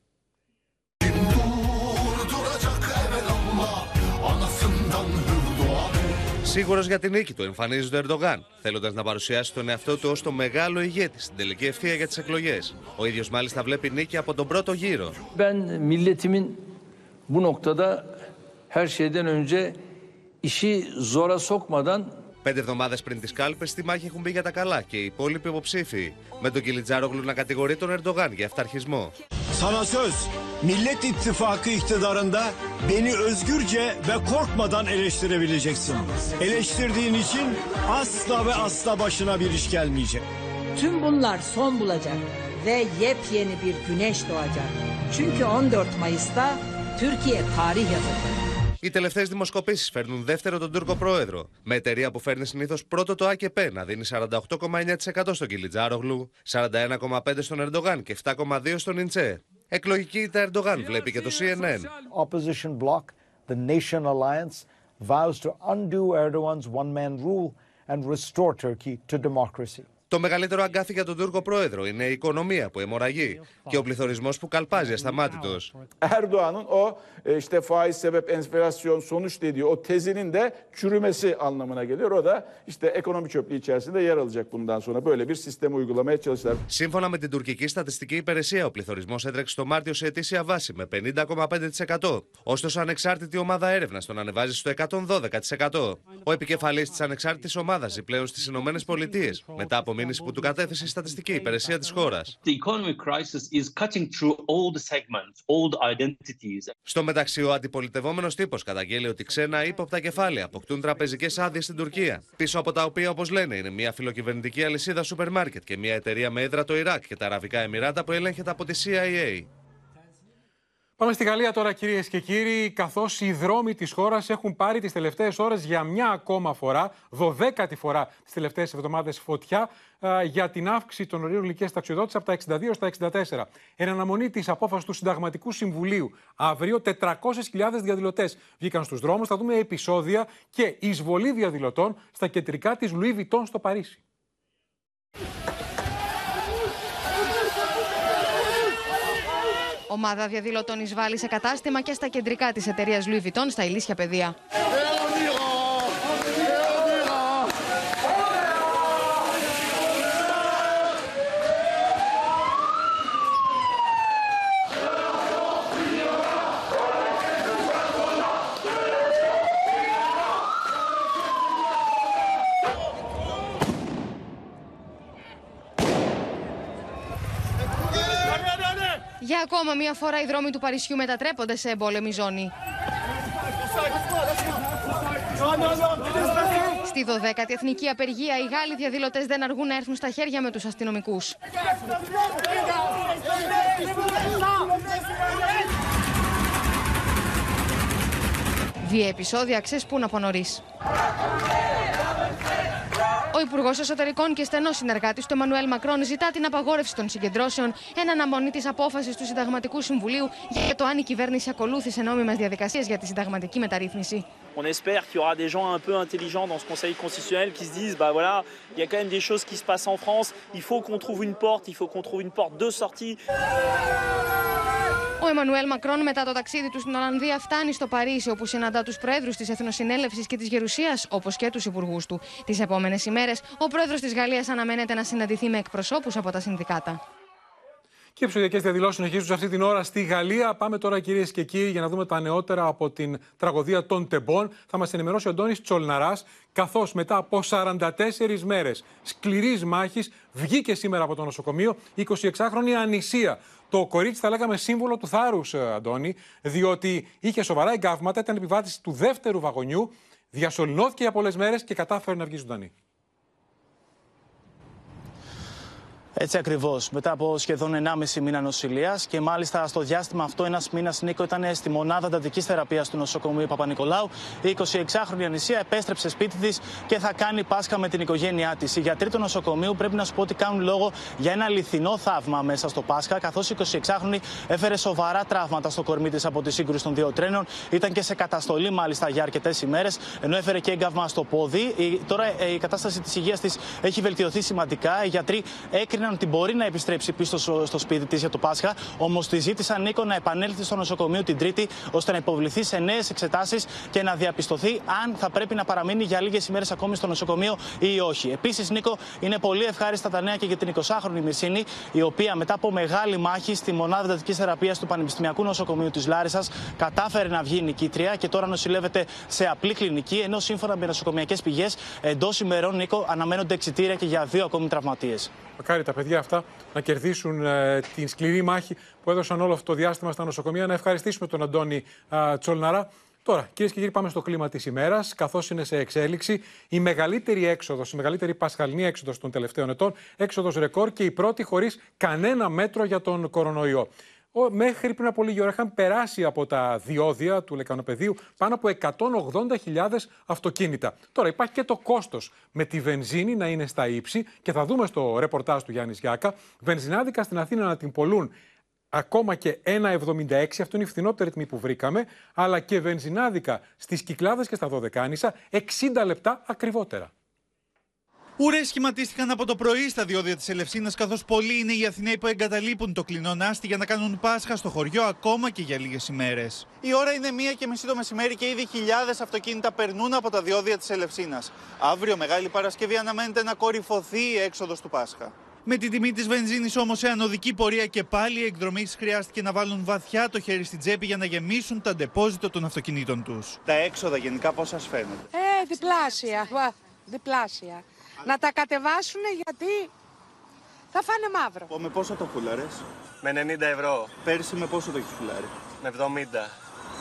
Σίγουρος για την νίκη του εμφανίζεται ο Ερντογάν, θέλοντας να παρουσιάσει τον eαυτό του ως το μεγάλο ηγέτη στην τελική ευθεία για τις εκλογές. Ο ίδιος μάλιστα βλέπει νίκη από τον πρώτο γύρο. Ben milletimin bu noktada her şeyden önce işi zora sokmadan Πέντε εβδομάδε πριν τι κάλπε, στη μάχη έχουν μπει για τα καλά και οι υπόλοιποι υποψήφοι. Με τον Κιλιτζάρογλου να κατηγορεί τον Ερντογάν για αυταρχισμό. Sana söz, Millet İttifakı iktidarında beni özgürce ve korkmadan eleştirebileceksin. Eleştirdiğin için asla ve asla başına bir iş gelmeyecek. Tüm bunlar son bulacak ve yepyeni bir güneş doğacak. Çünkü 14 Mayıs'ta Türkiye tarih yazacak. Οι τελευταίες δημοσκοπήσεις φέρνουν δεύτερο τον Τούρκο πρόεδρο. Με εταιρεία που φέρνει συνήθως πρώτο το ΑΚΠ να δίνει 48,9% στον Κιλιτζάρογλου, 41,5% στον Ερντογάν και 7,2% στον Ιντσέ. Εκλογική ήττα Ερντογάν βλέπει και το CNN. opposition bloc, the Nation Alliance, vows to undo Erdogan's one man rule and restore Turkey to democracy. Το μεγαλύτερο αγκάθι για τον Τούρκο πρόεδρο είναι η οικονομία που αιμορραγεί και ο πληθωρισμός που καλπάζει ασταμάτητος. Erdoğan'ın o e, işte faiz sebep enflasyon sonuç dediği o tezinin de çürümesi anlamına geliyor. O da işte ekonomi çöplüğü içerisinde yer alacak bundan sonra. Böyle bir sistemi uygulamaya çalıştılar. Σύμφωνα με την τουρκική στατιστική υπηρεσία, ο πληθωρισμός έτρεξε το Μάρτιο σε ετήσια βάση με 50,5%. Ωστόσο, ανεξάρτητη ομάδα έρευνας τον ανεβάζει στο 112%. Ο επικεφαλής της ανεξάρτητης ομάδας ζει πλέον στις Ηνωμένες Πολιτείες, μετά από μήνυση που του κατέθεσε η στατιστική υπηρεσία της χώρας. The economic crisis is cutting through old segments, old identities. Στο μεταξύ, ο αντιπολιτευόμενος τύπος καταγγέλει ότι ξένα ύποπτα κεφάλαια αποκτούν τραπεζικές άδειες στην Τουρκία. Πίσω από τα οποία, όπως λένε, είναι μια φιλοκυβερνητική αλυσίδα σούπερ μάρκετ και μια εταιρεία με έδρα το Ιράκ και τα Αραβικά Εμμυράτα που ελέγχεται από τη CIA. Πάμε στη Γαλλία τώρα, κυρίες και κύριοι. Καθώς οι δρόμοι της χώρας έχουν πάρει τις τελευταίες ώρες για μια ακόμα φορά, δωδέκατη φορά τις τελευταίες εβδομάδες φωτιά, α, για την αύξηση των ορίων ηλικίας ταξιοδότηση από τα 62 στα 64. Εν αναμονή της απόφασης του Συνταγματικού Συμβουλίου, αύριο 400.000 διαδηλωτές βγήκαν στους δρόμους. Θα δούμε επεισόδια και εισβολή διαδηλωτών στα κεντρικά της Louis Vuitton στο Παρίσι. Ομάδα διαδηλωτών εισβάλλει σε κατάστημα και στα κεντρικά της εταιρείας Louis Vuitton στα Ηλίσια Παιδεία. Για ακόμα μία φορά οι δρόμοι του Παρισιού μετατρέπονται σε εμπόλεμη ζώνη. Στη 12η Εθνική Απεργία, οι Γάλλοι διαδηλωτές δεν αργούν να έρθουν στα χέρια με τους αστυνομικούς. Βία επεισόδια ξεσπούν από νωρίς. Ο Υπουργός Εσωτερικών και στενός συνεργάτης του Εμμανουέλ Μακρόν ζητά την απαγόρευση των συγκεντρώσεων εν αναμονή της απόφασης του Συνταγματικού Συμβουλίου για το αν η κυβέρνηση ακολούθησε νόμιμες διαδικασίες για τη συνταγματική μεταρρύθμιση. On espère qu'il y aura des gens un peu intelligents dans ce Conseil constitutionnel qui se disent, bah voilà, il y a quand même des choses qui se passent en France, il faut qu'on trouve une porte, il faut qu'on trouve une porte de sortie. Ο Εμμανουέλ Μακρόν μετά το ταξίδι του στην Ολλανδία φτάνει στο Παρίσι, όπου συναντά τους πρόεδρου της Εθνοσυνέλευσης και της Γερουσίας, όπως και τους υπουργούς του. Τις επόμενες ημέρες, ο πρόεδρος της Γαλλίας αναμένεται να συναντηθεί με εκπροσώπους από τα συνδικάτα. Και ψηφιακές διαδηλώσεις συνεχίζουν σε αυτή την ώρα στη Γαλλία. Πάμε τώρα, κυρίες και κύριοι, για να δούμε τα νεότερα από την τραγωδία των Τεμπών. Θα μας ενημερώσει ο Αντώνης Τσολναράς, καθώς μετά από 44 μέρες σκληρής μάχης βγήκε σήμερα από το νοσοκομείο 26χρονη Ανησία. Το κορίτσι, θα λέγαμε, σύμβολο του θάρρους, Αντώνη, διότι είχε σοβαρά εγκάβματα, ήταν επιβάτηση του δεύτερου βαγονιού, διασωληνώθηκε για πολλές μέρες και κατάφερε να βγει ζωντανή. Έτσι ακριβώς. Μετά από σχεδόν 1,5 μήνα νοσηλείας και μάλιστα στο διάστημα αυτό, ένας μήνας Νίκο ήταν στη μονάδα εντατική θεραπείας του νοσοκομείου Παπα-Νικολάου. Η 26χρονη Ανησία επέστρεψε σπίτι της και θα κάνει Πάσχα με την οικογένειά της. Οι γιατροί του νοσοκομείου πρέπει να σου πω ότι κάνουν λόγο για ένα αληθινό θαύμα μέσα στο Πάσχα, καθώς η 26χρονη έφερε σοβαρά τραύματα στο κορμί της από τη σύγκρουση των δύο τρένων. Ήταν και σε καταστολή μάλιστα για αρκετές ημέρες, ενώ έφερε και έγκαυμα στο πόδι. Η, τώρα η κατάσταση της υγείας της έχει βελτιωθεί σημαντικά. Οι γιατροί έκριναν πήραν ότι μπορεί να επιστρέψει πίσω στο, στο σπίτι της για το Πάσχα. Όμως τη ζήτησαν Νίκο να επανέλθει στο νοσοκομείο την Τρίτη ώστε να υποβληθεί σε νέες εξετάσεις και να διαπιστωθεί αν θα πρέπει να παραμείνει για λίγες ημέρες ακόμη στο νοσοκομείο ή όχι. Επίσης, Νίκο, είναι πολύ ευχάριστα τα νέα και για την 20χρονη Μυρσίνη, η οποία μετά από μεγάλη μάχη στη μονάδα εντατική θεραπείας του Πανεπιστημιακού Νοσοκομείου της Λάρισας κατάφερε να βγει νικήτρια και τώρα νοσηλεύεται σε απλή κλινική. Ενώ σύμφωνα με νοσοκομιακές πηγές, εντός ημερών, Νίκο, αναμένονται εξητήρια και για δύο ακόμη τραυματίες. Μακάρι τα παιδιά αυτά να κερδίσουν ε, την σκληρή μάχη που έδωσαν όλο αυτό το διάστημα στα νοσοκομεία. Να ευχαριστήσουμε τον Αντώνη ε, Τσολναρά. Τώρα, κυρίες και κύριοι, πάμε στο κλίμα της ημέρας. Καθώς είναι σε εξέλιξη η μεγαλύτερη έξοδος, η μεγαλύτερη πασχαλινή έξοδος των τελευταίων ετών, έξοδος ρεκόρ και η πρώτη χωρίς κανένα μέτρο για τον κορονοϊό. Μέχρι πριν από λίγη ώρα είχαν περάσει από τα διόδια του λεκανοπεδίου πάνω από 180.000 αυτοκίνητα. Τώρα υπάρχει και το κόστος με τη βενζίνη να είναι στα ύψη και θα δούμε στο ρεπορτάζ του Γιάννης Γιάκα. Βενζινάδικα στην Αθήνα να την πολλούν ακόμα και 1,76, αυτό είναι η φθηνότερη τιμή που βρήκαμε, αλλά και βενζινάδικα στις Κυκλάδες και στα Δωδεκάνησα 60 λεπτά ακριβότερα. Ουρέ σχηματίστηκαν από το πρωί στα διόδια της Ελευσίνας, καθώς πολλοί είναι οι Αθηναίοι που εγκαταλείπουν το κλεινό Νάστη για να κάνουν Πάσχα στο χωριό ακόμα και για λίγες ημέρες. Η ώρα είναι μία και μισή το μεσημέρι και ήδη χιλιάδες αυτοκίνητα περνούν από τα διόδια της Ελευσίνας. Αύριο, Μεγάλη Παρασκευή, αναμένεται να κορυφωθεί η έξοδος του Πάσχα. Με την τιμή της βενζίνης όμως σε ανωδική πορεία και πάλι οι εκδρομή χρειάστηκε να βάλουν βαθιά το χέρι στην τσέπη για να γεμίσουν τα ντεπόζιτο των αυτοκινήτων τους. Τα έξοδα γενικά πώς σας φαίνονται; Ε, διπλάσια. Διπλάσια. Να τα κατεβάσουν γιατί θα φάνε μαύρο. Με πόσο το φούλαρε, Με 90 ευρώ. Πέρσι με πόσο το έχεις φουλάρει; Με 70.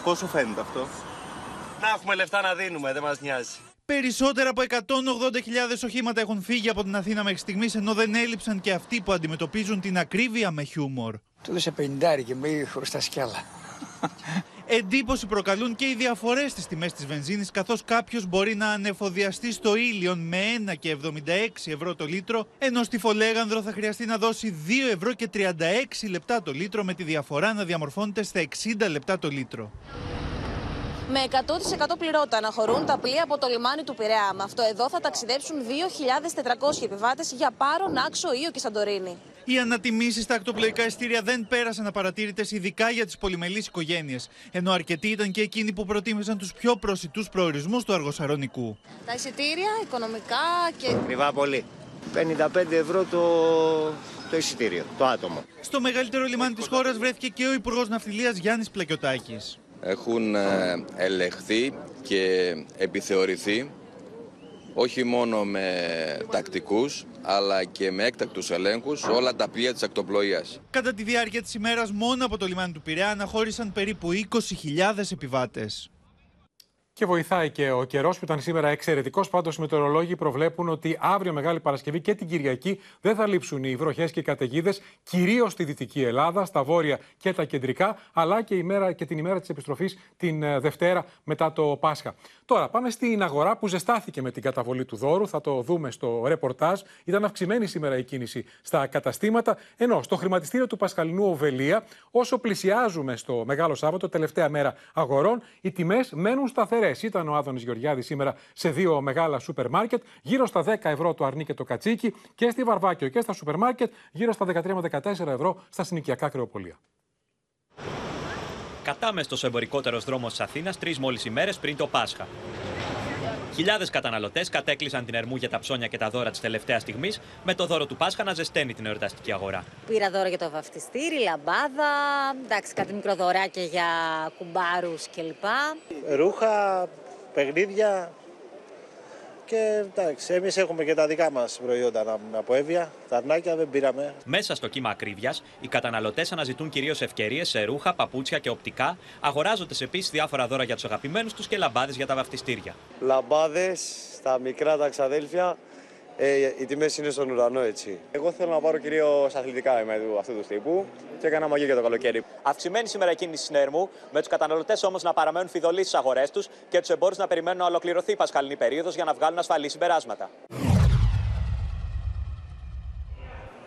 Πόσο φαίνεται αυτό; Να έχουμε λεφτά να δίνουμε, δεν μας νοιάζει. Περισσότερα από 180.000 οχήματα έχουν φύγει από την Αθήνα μέχρι στιγμής, ενώ δεν έλειψαν και αυτοί που αντιμετωπίζουν την ακρίβεια με χιούμορ. Του έδωσε 50 και με χρωστά κι άλλα. Εντύπωση προκαλούν και οι διαφορές στις τιμές της βενζίνης, καθώς κάποιος μπορεί να ανεφοδιαστεί στο ήλιον με 1 και 76 ευρώ το λίτρο, ενώ στη Φολέγανδρο θα χρειαστεί να δώσει 2 ευρώ και 36 λεπτά το λίτρο, με τη διαφορά να διαμορφώνεται στα 60 λεπτά το λίτρο. Με 100% πληρώτα αναχωρούν τα πλοία από το λιμάνι του Πειραιά. Με αυτό εδώ θα ταξιδέψουν 2.400 επιβάτες για Πάρο, Νάξο, Ήο και Σαντορίνη. Οι ανατιμήσεις στα ακτοπλοϊκά ειστήρια δεν πέρασαν απαρατήρητες, ειδικά για τις πολυμελείς οικογένειες. Ενώ αρκετοί ήταν και εκείνοι που προτίμησαν τους πιο προσιτούς προορισμούς του Αργοσαρονικού. Τα εισιτήρια, οικονομικά και. Ακριβά πολύ. 55 ευρώ το, το εισιτήριο, το άτομο. Στο μεγαλύτερο λιμάνι της χώρας βρέθηκε και ο Υπουργός Ναυτιλίας Γιάννης Πλακιωτάκης. Έχουν ε, ελεγχθεί και επιθεωρηθεί όχι μόνο με τακτικούς αλλά και με έκτακτους ελέγχους όλα τα πλοία της ακτοπλοείας. Κατά τη διάρκεια της ημέρας μόνο από το λιμάνι του Πειραιά αναχώρησαν περίπου 20.000 επιβάτες. Και βοηθάει και ο καιρός που ήταν σήμερα εξαιρετικός. Πάντως, οι μετεωρολόγοι προβλέπουν ότι αύριο Μεγάλη Παρασκευή και την Κυριακή δεν θα λείψουν οι βροχές και οι καταιγίδες, κυρίως στη Δυτική Ελλάδα, στα βόρεια και τα κεντρικά, αλλά και, η μέρα, και την ημέρα της επιστροφής την ε, Δευτέρα μετά το Πάσχα. Τώρα, πάμε στην αγορά που ζεστάθηκε με την καταβολή του δώρου. Θα το δούμε στο ρεπορτάζ. Ήταν αυξημένη σήμερα η κίνηση στα καταστήματα. Ενώ στο χρηματιστήριο του Πασχαλινού Οβελία, όσο πλησιάζουμε στο Μεγάλο Σάββατο, τελευταία μέρα αγορών, οι τιμές μένουν σταθερές. Ήταν ο Άδωνης Γεωργιάδης σήμερα σε δύο μεγάλα σούπερ μάρκετ, γύρω στα 10 ευρώ το αρνί και το κατσίκι και στη Βαρβάκιο και στα σούπερ μάρκετ, γύρω στα 13 με 14 ευρώ στα συνοικιακά κρεοπολία. Κατάμεστο εμπορικότερο δρόμος της Αθήνας τρεις μόλις ημέρες πριν το Πάσχα. Χιλιάδες καταναλωτές κατέκλυσαν την ερμού για τα ψώνια και τα δώρα της τελευταίας στιγμής, με το δώρο του Πάσχα να ζεσταίνει την εορταστική αγορά. Πήρα δώρο για το βαφτιστήρι, λαμπάδα, εντάξει, κάτι μικροδωράκια για κουμπάρους κλπ. Ρούχα, παιχνίδια, και εντάξει, εμείς έχουμε και τα δικά μας προϊόντα από έβια. Τα αρνάκια δεν πήραμε. Μέσα στο κύμα ακρίβειας, οι καταναλωτές αναζητούν κυρίως ευκαιρίες σε ρούχα, παπούτσια και οπτικά, αγοράζοντα επίσης διάφορα δώρα για τους αγαπημένους τους και λαμπάδες για τα βαφτιστήρια. Λαμπάδες, τα μικρά τα ξαδέλφια, ε, οι τιμές είναι στον ουρανό έτσι. Εγώ θέλω να πάρω κυρίως αθλητικά με αυτού τους τύπου και έκανα μαγείο για το καλοκαίρι. Αυξημένη σήμερα κίνηση στην Ερμού, με τους καταναλωτές όμως να παραμένουν φιδωλοί στις αγορές τους και τους εμπόρους να περιμένουν να ολοκληρωθεί η πασχαλινή περίοδος για να βγάλουν ασφαλή συμπεράσματα.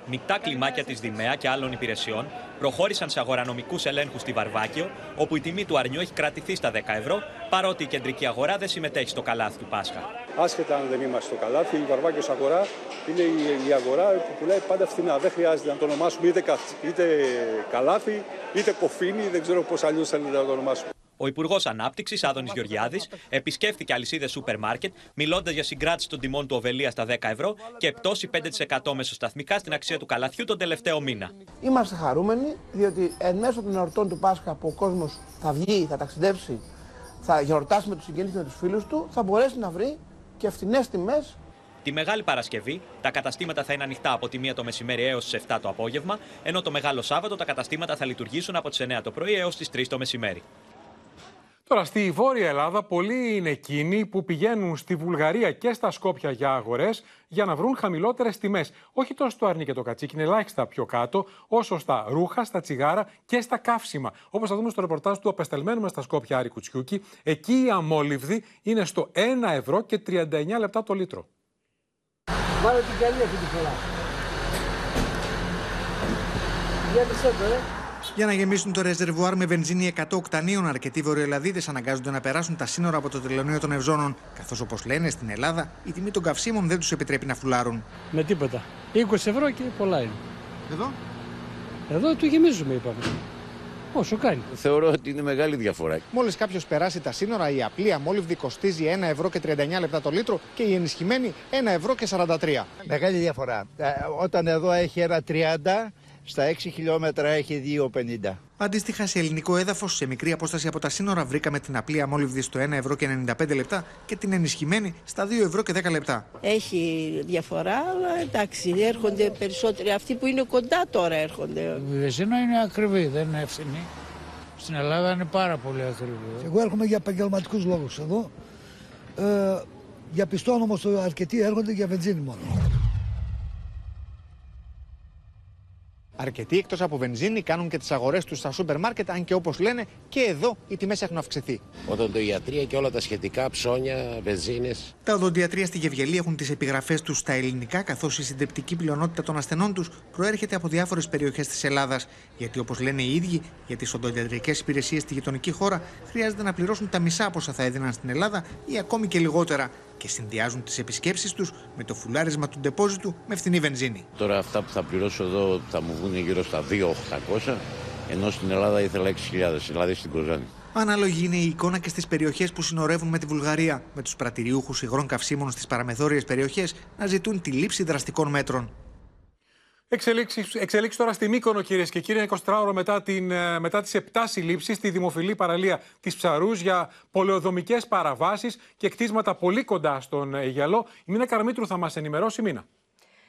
Μεικτά κλιμάκια της Δημαία και άλλων υπηρεσιών προχώρησαν σε αγορανομικούς ελέγχους στη Βαρβάκιο, όπου η τιμή του αρνιού έχει κρατηθεί στα 10 ευρώ, παρότι η κεντρική αγορά δεν συμμετέχει στο καλάθι του Πάσχα. άσχετα αν δεν είμαστε στο καλάθι. Η Βαρβάκιος αγορά είναι η, η αγορά που πουλάει πάντα φθηνά. Δεν χρειάζεται να το ονομάσουμε είτε, είτε καλάθι, είτε κοφίνι, δεν ξέρω πώς αλλιώς θέλετε να το ονομάσουμε. Ο Υπουργός Ανάπτυξης, Άδωνης Γεωργιάδης, επισκέφθηκε αλυσίδες σούπερ μάρκετ, μιλώντας για συγκράτηση των τιμών του Οβελία στα 10 ευρώ και πτώση 5% μεσοσταθμικά στην αξία του καλαθιού τον τελευταίο μήνα. Είμαστε χαρούμενοι, διότι εν μέσω των εορτών του Πάσχα που ο κόσμος θα βγει, θα ταξιδέψει, θα γιορτάσει με τους συγγενείς και με τους φίλους του, θα μπορέσει να βρει και φθηνέ τιμές Τη Μεγάλη Παρασκευή τα καταστήματα θα είναι ανοιχτά από τη 1 το μεσημέρι έως τις 7 το απόγευμα, ενώ το Μεγάλο Σάββατο τα καταστήματα θα λειτουργήσουν από τις 9 το πρωί έως τις 3 το μεσημέρι. Τώρα, στη Βόρεια Ελλάδα, πολλοί είναι εκείνοι που πηγαίνουν στη Βουλγαρία και στα Σκόπια για αγορές για να βρουν χαμηλότερες τιμές. Όχι τόσο στο αρνί και το κατσίκι, είναι ελάχιστα πιο κάτω, όσο στα ρούχα, στα τσιγάρα και στα καύσιμα. Όπως θα δούμε στο ρεπορτάζ του απεσταλμένου μας στα Σκόπια Άρη Κουτσιούκη, εκεί η αμόλυβδη είναι στο 1 ευρώ και 39 λεπτά το λίτρο. Βάλε την καλή αυτή τη φορά. Για το ε. Για να γεμίσουν το ρεζερβουάρ με βενζίνη 100 οκτανίων, αρκετοί βορειοελλαδίτες αναγκάζονται να περάσουν τα σύνορα από το τελωνίο των Ευζώνων. Καθώς, όπως λένε στην Ελλάδα, η τιμή των καυσίμων δεν τους επιτρέπει να φουλάρουν. Με τίποτα. 20 ευρώ και πολλά είναι. Εδώ; Εδώ του γεμίζουμε, είπαμε. Όσο κάνει; Θεωρώ ότι είναι μεγάλη διαφορά. Μόλις κάποιος περάσει τα σύνορα, η απλή αμόλυβδη κοστίζει 1 ευρώ και 39 λεπτά το λίτρο και η ενισχυμένη 1 ευρώ και 43. Μεγάλη διαφορά. Ε, όταν εδώ έχει ένα 30, στα 6 χιλιόμετρα έχει 2,50. Αντίστοιχα, σε ελληνικό έδαφος, σε μικρή απόσταση από τα σύνορα, βρήκαμε την απλή αμόλυβδη στο 1 ευρώ και 95 λεπτά και την ενισχυμένη στα 2 ευρώ και 10 λεπτά. Έχει διαφορά, αλλά εντάξει, έρχονται περισσότεροι. Αυτοί που είναι κοντά τώρα έρχονται. Η βεζίνα είναι ακριβή, δεν είναι ευθυνή. Στην Ελλάδα είναι πάρα πολύ ακριβή. Εγώ έρχομαι για επαγγελματικούς λόγους εδώ. Ε, διαπιστώνω όμως ότι αρκετοί έρχονται για βενζίνη μόνο. Αρκετοί εκτός από βενζίνη κάνουν και τις αγορές τους στα σούπερ μάρκετ, αν και όπως λένε και εδώ οι τιμές έχουν αυξηθεί. Οδοντοιατρία και όλα τα σχετικά, ψώνια, βενζίνες. Τα οδοντιατρία στη Γευγελή έχουν τις επιγραφές τους στα ελληνικά, καθώς η συντριπτική πλειονότητα των ασθενών τους προέρχεται από διάφορες περιοχές της Ελλάδας. Γιατί όπως λένε οι ίδιοι, για τις οδοντιατρικές υπηρεσίες στη γειτονική χώρα χρειάζεται να πληρώσουν τα μισά από όσα θα έδιναν στην Ελλάδα ή ακόμη και λιγότερα και συνδυάζουν τις επισκέψεις τους με το φουλάρισμα του ντεπόζιτου με φθηνή βενζίνη. Τώρα αυτά που θα πληρώσω εδώ θα μου βγουν γύρω στα 2.800, ενώ στην Ελλάδα ήθελα 6.000, δηλαδή στην Κοζάνη. Ανάλογη είναι η εικόνα και στις περιοχές που συνορεύουν με τη Βουλγαρία, με τους πρατηριούχους υγρών καυσίμων στις παραμεθόριες περιοχές να ζητούν τη λήψη δραστικών μέτρων. Εξελίξεις, εξελίξεις τώρα στη Μύκονο, κυρίες και κύριοι, 24 ώρα μετά, την, ε, μετά τις 7 συλλήψεις στη δημοφιλή παραλία της Ψαρούς για πολεοδομικές παραβάσεις και κτίσματα πολύ κοντά στον Αιγιαλό. Η Μίνα Καρμίτρου θα μας ενημερώσει. Μίνα.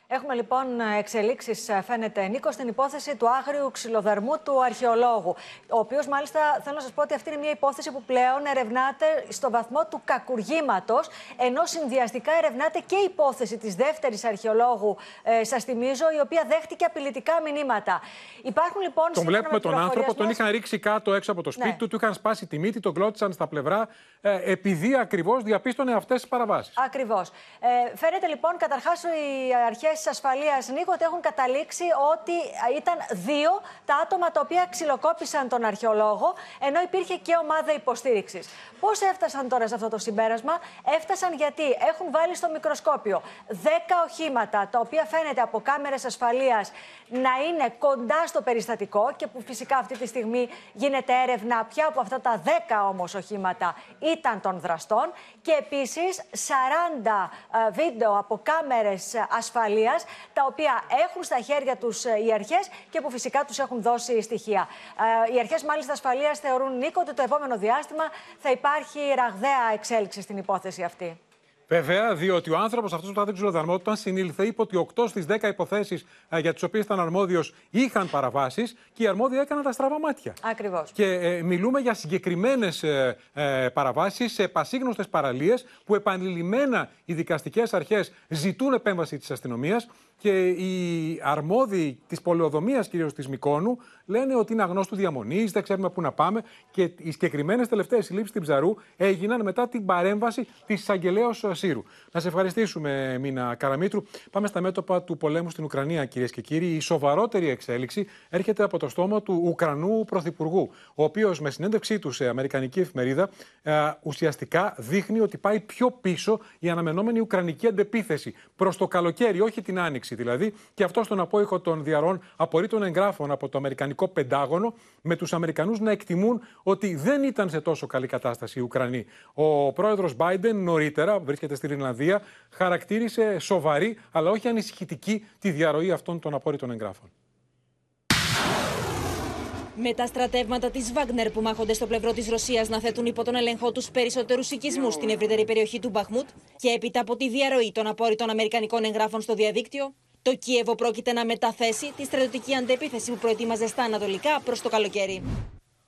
Έχουμε λοιπόν εξελίξεις, ε, φαίνεται, Νίκο, στην υπόθεση του άγριου ξυλοδαρμού του αρχαιολόγου. Ο οποίος, μάλιστα, θέλω να σας πω ότι αυτή είναι μια υπόθεση που πλέον ερευνάται στο βαθμό του κακουργήματος, ενώ συνδυαστικά ερευνάται και η υπόθεση της δεύτερης αρχαιολόγου, ε, σας θυμίζω, η οποία δέχτηκε απειλητικά μηνύματα. Υπάρχουν λοιπόν. Τον βλέπουμε τον άνθρωπο, τον είχαν ρίξει κάτω έξω από το σπίτι ναι. του, του είχαν σπάσει τη μύτη, τον κλώτσαν στα πλευρά, ε, επειδή ακριβώς διαπίστωνε αυτές τις παραβάσεις. Ακριβώς. Ε, φαίνεται λοιπόν, καταρχάς, οι αρχές τη ασφαλείας, Νίκο, ότι έχουν καταλήξει ότι ήταν δύο τα άτομα τα οποία ξυλοκόπησαν τον αρχαιολόγο, ενώ υπήρχε και ομάδα υποστήριξης. Πώς έφτασαν τώρα σε αυτό το συμπέρασμα, Έφτασαν γιατί έχουν βάλει στο μικροσκόπιο 10 οχήματα, τα οποία φαίνεται από κάμερες ασφαλείας να είναι κοντά στο περιστατικό και που φυσικά αυτή τη στιγμή γίνεται έρευνα ποια από αυτά τα 10 όμως οχήματα ήταν των δραστών και επίσης 40 ε, βίντεο από κάμερες ασφαλείας τα οποία έχουν στα χέρια τους ε, οι αρχές και που φυσικά τους έχουν δώσει στοιχεία. Ε, οι αρχές μάλιστα ασφαλείας θεωρούν Νίκο ότι το επόμενο διάστημα θα υπάρχει ραγδαία εξέλιξη στην υπόθεση αυτή. Βέβαια, διότι ο άνθρωπος αυτός που θα δείξει του όταν συνήλθε, είπε ότι 8 στις 10 υποθέσεις ε, για τις οποίες ήταν αρμόδιος είχαν παραβάσεις και οι αρμόδιοι έκαναν τα στραβά μάτια. Ακριβώς. Και ε, μιλούμε για συγκεκριμένες ε, ε, παραβάσεις σε πασίγνωστες παραλίες που επανειλημμένα οι δικαστικές αρχές ζητούν επέμβαση της αστυνομίας. Και οι αρμόδιοι της πολεοδομίας κυρίως της Μικόνου λένε ότι είναι αγνώστου διαμονής, δεν ξέρουμε πού να πάμε. Και οι συγκεκριμένες τελευταίες συλλήψεις στην Ψαρού έγιναν μετά την παρέμβαση της εισαγγελέα Σύρου. Να σε ευχαριστήσουμε, Μίνα Καραμίτρου. Πάμε στα μέτωπα του πολέμου στην Ουκρανία, κυρίες και κύριοι. Η σοβαρότερη εξέλιξη έρχεται από το στόμα του Ουκρανού Πρωθυπουργού, ο οποίος με συνέντευξή του σε Αμερικανική εφημερίδα ε, ουσιαστικά δείχνει ότι πάει πιο πίσω η αναμενόμενη Ουκρανική αντεπίθεση προς το καλοκαίρι, όχι την άνοιξη δηλαδή. Και αυτό στον απόϊχο των διαρών απορρίτων εγγράφων από το Αμερικανικό Αμερικανικό Πεντάγωνο, με τους Αμερικανούς να εκτιμούν ότι δεν ήταν σε τόσο καλή κατάσταση οι Ουκρανοί. Ο πρόεδρος Biden νωρίτερα, βρίσκεται στην Ιρλανδία, χαρακτήρισε σοβαρή αλλά όχι ανησυχητική τη διαρροή αυτών των απόρριτων εγγράφων. Με τα στρατεύματα της Βάγνερ που μάχονται στο πλευρό της Ρωσίας να θέτουν υπό τον ελεγχό τους περισσότερους οικισμούς στην ευρύτερη περιοχή του Μπαχμούτ και έπειτα από τη διαρροή των απόρριτων Αμερικανικών εγγράφων στο διαδίκτυο, το Κίεβο πρόκειται να μεταθέσει τη στρατιωτική αντεπίθεση που προετοίμαζε στα Ανατολικά προς το καλοκαίρι.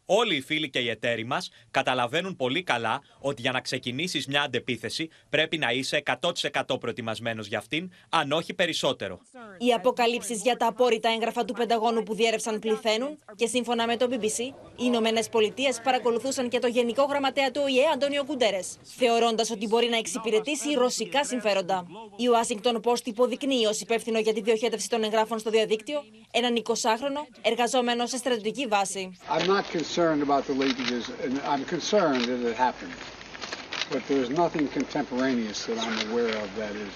Όλοι οι φίλοι και οι εταίροι μας καταλαβαίνουν πολύ καλά ότι για να ξεκινήσεις μια αντεπίθεση πρέπει να είσαι 100% προετοιμασμένος για αυτήν, αν όχι περισσότερο. Οι αποκαλύψεις για τα απόρριτα έγγραφα του Πενταγώνου που διέρευσαν πληθαίνουν και σύμφωνα με το BBC, οι Ηνωμένες Πολιτείες παρακολουθούσαν και το Γενικό Γραμματέα του ΟΗΕ, Αντώνιο Κουντέρες, θεωρώντας ότι μπορεί να εξυπηρετήσει ρωσικά συμφέροντα. Η Washington Post υποδεικνύει ως υπεύθυνο για τη διοχέτευση των εγγράφων στο διαδίκτυο έναν 20χρονο εργαζόμενο σε στρατιωτική βάση concerned about the leakages, and I'm concerned that it happened. But there's nothing contemporaneous that I'm aware of that is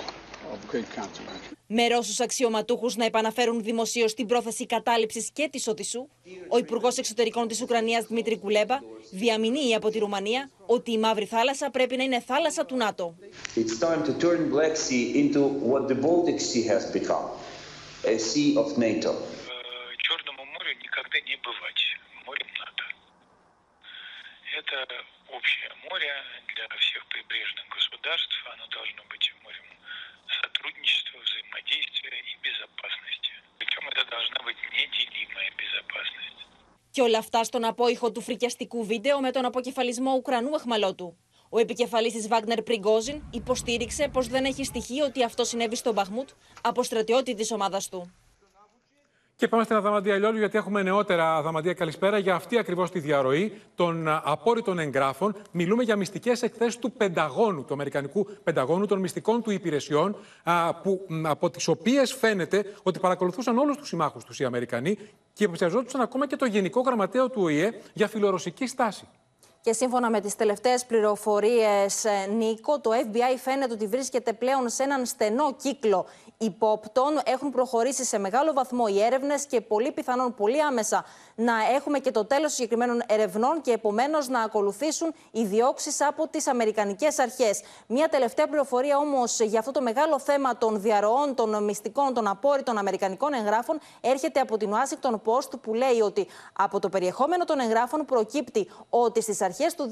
of great consequence. Με Ρώσου αξιωματούχου να επαναφέρουν δημοσίω την πρόθεση κατάληψη και τη Οδυσσού, ο Υπουργό Εξωτερικών τη Ουκρανία Δημήτρη Κουλέμπα διαμηνύει από τη Ρουμανία ότι η Μαύρη Θάλασσα πρέπει να είναι θάλασσα του ΝΑΤΟ. It's time to turn Black Sea into what the Baltic Sea has become, a sea of NATO. Και όλα αυτά στον απόϊχο του φρικιαστικού βίντεο με τον αποκεφαλισμό Ουκρανού εχμαλώτου. Ο επικεφαλής της Βάγνερ Πριγκόζιν υποστήριξε πως δεν έχει στοιχείο ότι αυτό συνέβη στον Μπαχμούτ από στρατιώτη της ομάδας του. Και πάμε στην Αδαμαντία Λιόλου, γιατί έχουμε νεότερα Αδαμαντία Καλησπέρα για αυτή ακριβώς τη διαρροή των απόρριτων εγγράφων. Μιλούμε για μυστικές εκθέσεις του Πενταγώνου, του Αμερικανικού Πενταγώνου, των μυστικών του υπηρεσιών, που, από τις οποίες φαίνεται ότι παρακολουθούσαν όλους τους συμμάχους τους οι Αμερικανοί και υποψιαζόντουσαν ακόμα και το Γενικό Γραμματέο του ΟΗΕ για φιλορωσική στάση. Και σύμφωνα με τις τελευταίες πληροφορίες, ε, Νίκο, το FBI φαίνεται ότι βρίσκεται πλέον σε έναν στενό κύκλο υπόπτων. Έχουν προχωρήσει σε μεγάλο βαθμό οι έρευνες και πολύ πιθανόν πολύ άμεσα να έχουμε και το τέλος συγκεκριμένων ερευνών και επομένως να ακολουθήσουν οι διώξεις από τις Αμερικανικές αρχές. Μια τελευταία πληροφορία όμως για αυτό το μεγάλο θέμα των διαρροών, των μυστικών, των απόρριτων Αμερικανικών εγγράφων έρχεται από την Washington Post που λέει ότι από το περιεχόμενο των εγγράφων προκύπτει ότι στις αρχές του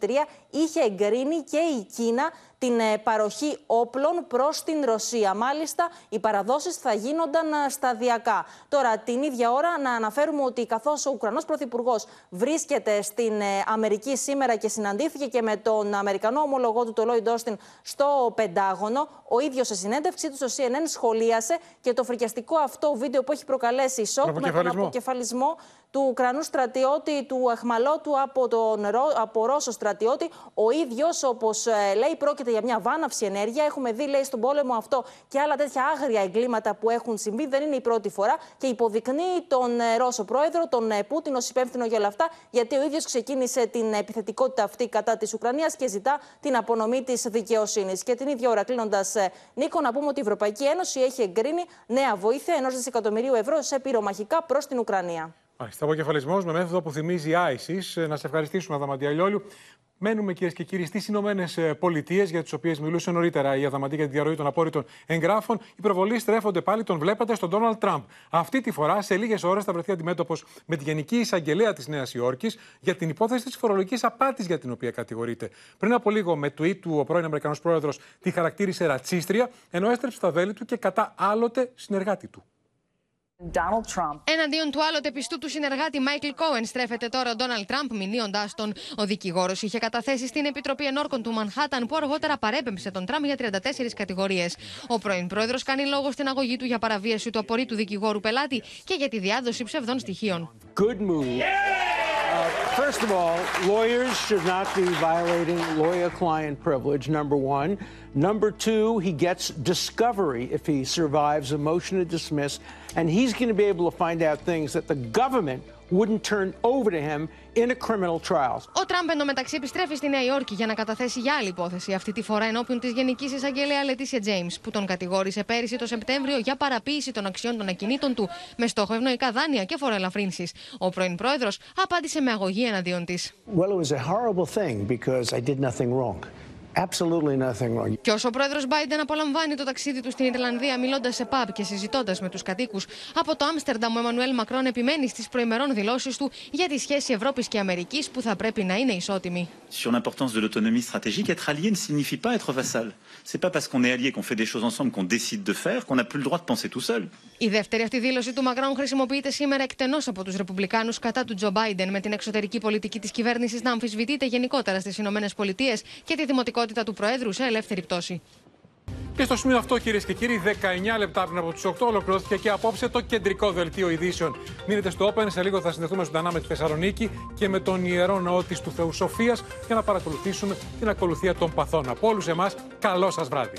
2023 είχε εγκρίνει και η Κίνα την ε, παροχή όπλων προς την Ρωσία. Μάλιστα, οι παραδόσεις θα γίνονταν ε, σταδιακά. Τώρα, την ίδια ώρα να αναφέρουμε ότι καθώς ο Ουκρανός Πρωθυπουργός βρίσκεται στην ε, Αμερική σήμερα και συναντήθηκε και με τον Αμερικανό ομολογό του, τον Λόιντ Όστιν, στο Πεντάγωνο, ο ίδιος σε συνέντευξή του στο CNN σχολίασε και το φρικιαστικό αυτό βίντεο που έχει προκαλέσει σοκ με τον αποκεφαλισμό του Ουκρανού στρατιώτη, του εχμαλώτου από, τον, από Ρώσο στρατιώτη. Ο ίδιος, όπως ε, λέει, πρόκειται για μια βάναυση ενέργεια. Έχουμε δει, λέει, στον πόλεμο αυτό και άλλα τέτοια άγρια εγκλήματα που έχουν συμβεί. Δεν είναι η πρώτη φορά και υποδεικνύει τον ε, Ρώσο πρόεδρο, τον ε, Πούτιν, ως υπεύθυνο για όλα αυτά, γιατί ο ίδιος ξεκίνησε την επιθετικότητα αυτή κατά της Ουκρανίας και ζητά την απονομή της δικαιοσύνης. Και την ίδια ώρα, κλείνοντας, Νίκο, να πούμε ότι η Ευρωπαϊκή Ένωση έχει εγκρίνει νέα βοήθεια ενός δισεκατομμυρίου ευρώ σε πυρομαχικά προς την Ουκρανία. Μάλιστα, αποκεφαλισμό με μέθοδο που θυμίζει ISIS. Ε, να σε ευχαριστήσουμε, Αδαμαντία Λιόλιου. Μένουμε κυρίες και κύριοι στις Ηνωμένες Πολιτείες, για τις οποίες μιλούσε νωρίτερα η Αδαμαντία για τη διαρροή των απόρριτων εγγράφων. Οι προβολή στρέφονται πάλι, τον βλέπετε, στον Ντόναλτ Τραμπ. Αυτή τη φορά, σε λίγες ώρες, θα βρεθεί αντιμέτωπος με τη Γενική Εισαγγελέα της Νέας Υόρκης για την υπόθεση της φορολογικής απάτης για την οποία κατηγορείται. Πριν από λίγο, με tweet του, ο πρώην Αμερικανός πρόεδρος τη χαρακτήρισε ρατσίστρια, ενώ έστρεψε τα βέλη του και κατά άλλοτε συνεργάτη του. Donald Trump. Εναντίον του άλλοτε πιστού του συνεργάτη Μάικλ Κόεν στρέφεται τώρα ο Ντόναλτ Τραμπ, μηνύοντάς τον. Ο δικηγόρος είχε καταθέσει στην Επιτροπή Ενόρκων του Μανχάταν, που αργότερα παρέπεμψε τον Τραμπ για 34 κατηγορίες. Ο πρώην πρόεδρος κάνει λόγο στην αγωγή του για παραβίαση του απορρίτου δικηγόρου πελάτη και για τη διάδοση ψευδών στοιχείων. Good move. Uh, first of all, lawyers should not be violating lawyer client privilege, number one. Number two, he gets discovery if he survives a motion to dismiss, and he's going to be able to find out things that the government wouldn't turn over to him in a criminal trial. Ο Τραμπ εντωμεταξύ επιστρέφει στη Νέα Υόρκη για να καταθέσει για άλλη υπόθεση, αυτή τη φορά ενώπιον της Γενικής Εισαγγελέα Λετήσια Τζέιμς, που τον κατηγόρησε πέρυσι το Σεπτέμβριο για παραποίηση των αξιών των ακινήτων του με στόχο ευνοϊκά δάνεια και φοροελαφρύνσεις. Ο πρώην πρόεδρος απάντησε με αγωγή εναντίον της. Well, it was a horrible thing because I did nothing wrong. Absolutely nothing wrong. Και όσο ο πρόεδρος Biden απολαμβάνει το ταξίδι του στην Ιρλανδία, μιλώντας σε pub και συζητώντας με τους κατοίκους, από το Άμστερνταμ ο Εμμανουέλ Μακρόν επιμένει στις προημερών δηλώσεις του για τη σχέση Ευρώπης και Αμερικής που θα πρέπει να είναι ισότιμη. Sur l'importance de l'autonomie stratégique, être allié ne signifie pas être vassal. C'est pas parce qu'on est allié, qu'on fait des choses ensemble, qu'on décide de faire, qu'on n'a plus le droit de penser tout seul. Η δεύτερη αυτή δήλωση του Μακρόν χρησιμοποιείται σήμερα εκτενώς από τους Ρεπουμπλικάνους κατά του Τζο Μπάιντεν, με την εξωτερική πολιτική της κυβέρνησης να αμφισβητείται γενικότερα στις ΗΠΑ και τη δημοτικότητα του Προέδρου σε ελεύθερη πτώση. Και στο σημείο αυτό, κυρίες και κύριοι, 19 λεπτά πριν από του 8 ολοκληρώθηκε και απόψε το κεντρικό δελτίο ειδήσεων. Μείνετε στο Open, σε λίγο θα συνδεθούμε ζωντανά με τη Θεσσαλονίκη και με τον ιερό ναό της του Θεού Σοφίας για να παρακολουθήσουμε την ακολουθία των παθών. Από όλους εμάς, καλό σας βράδυ.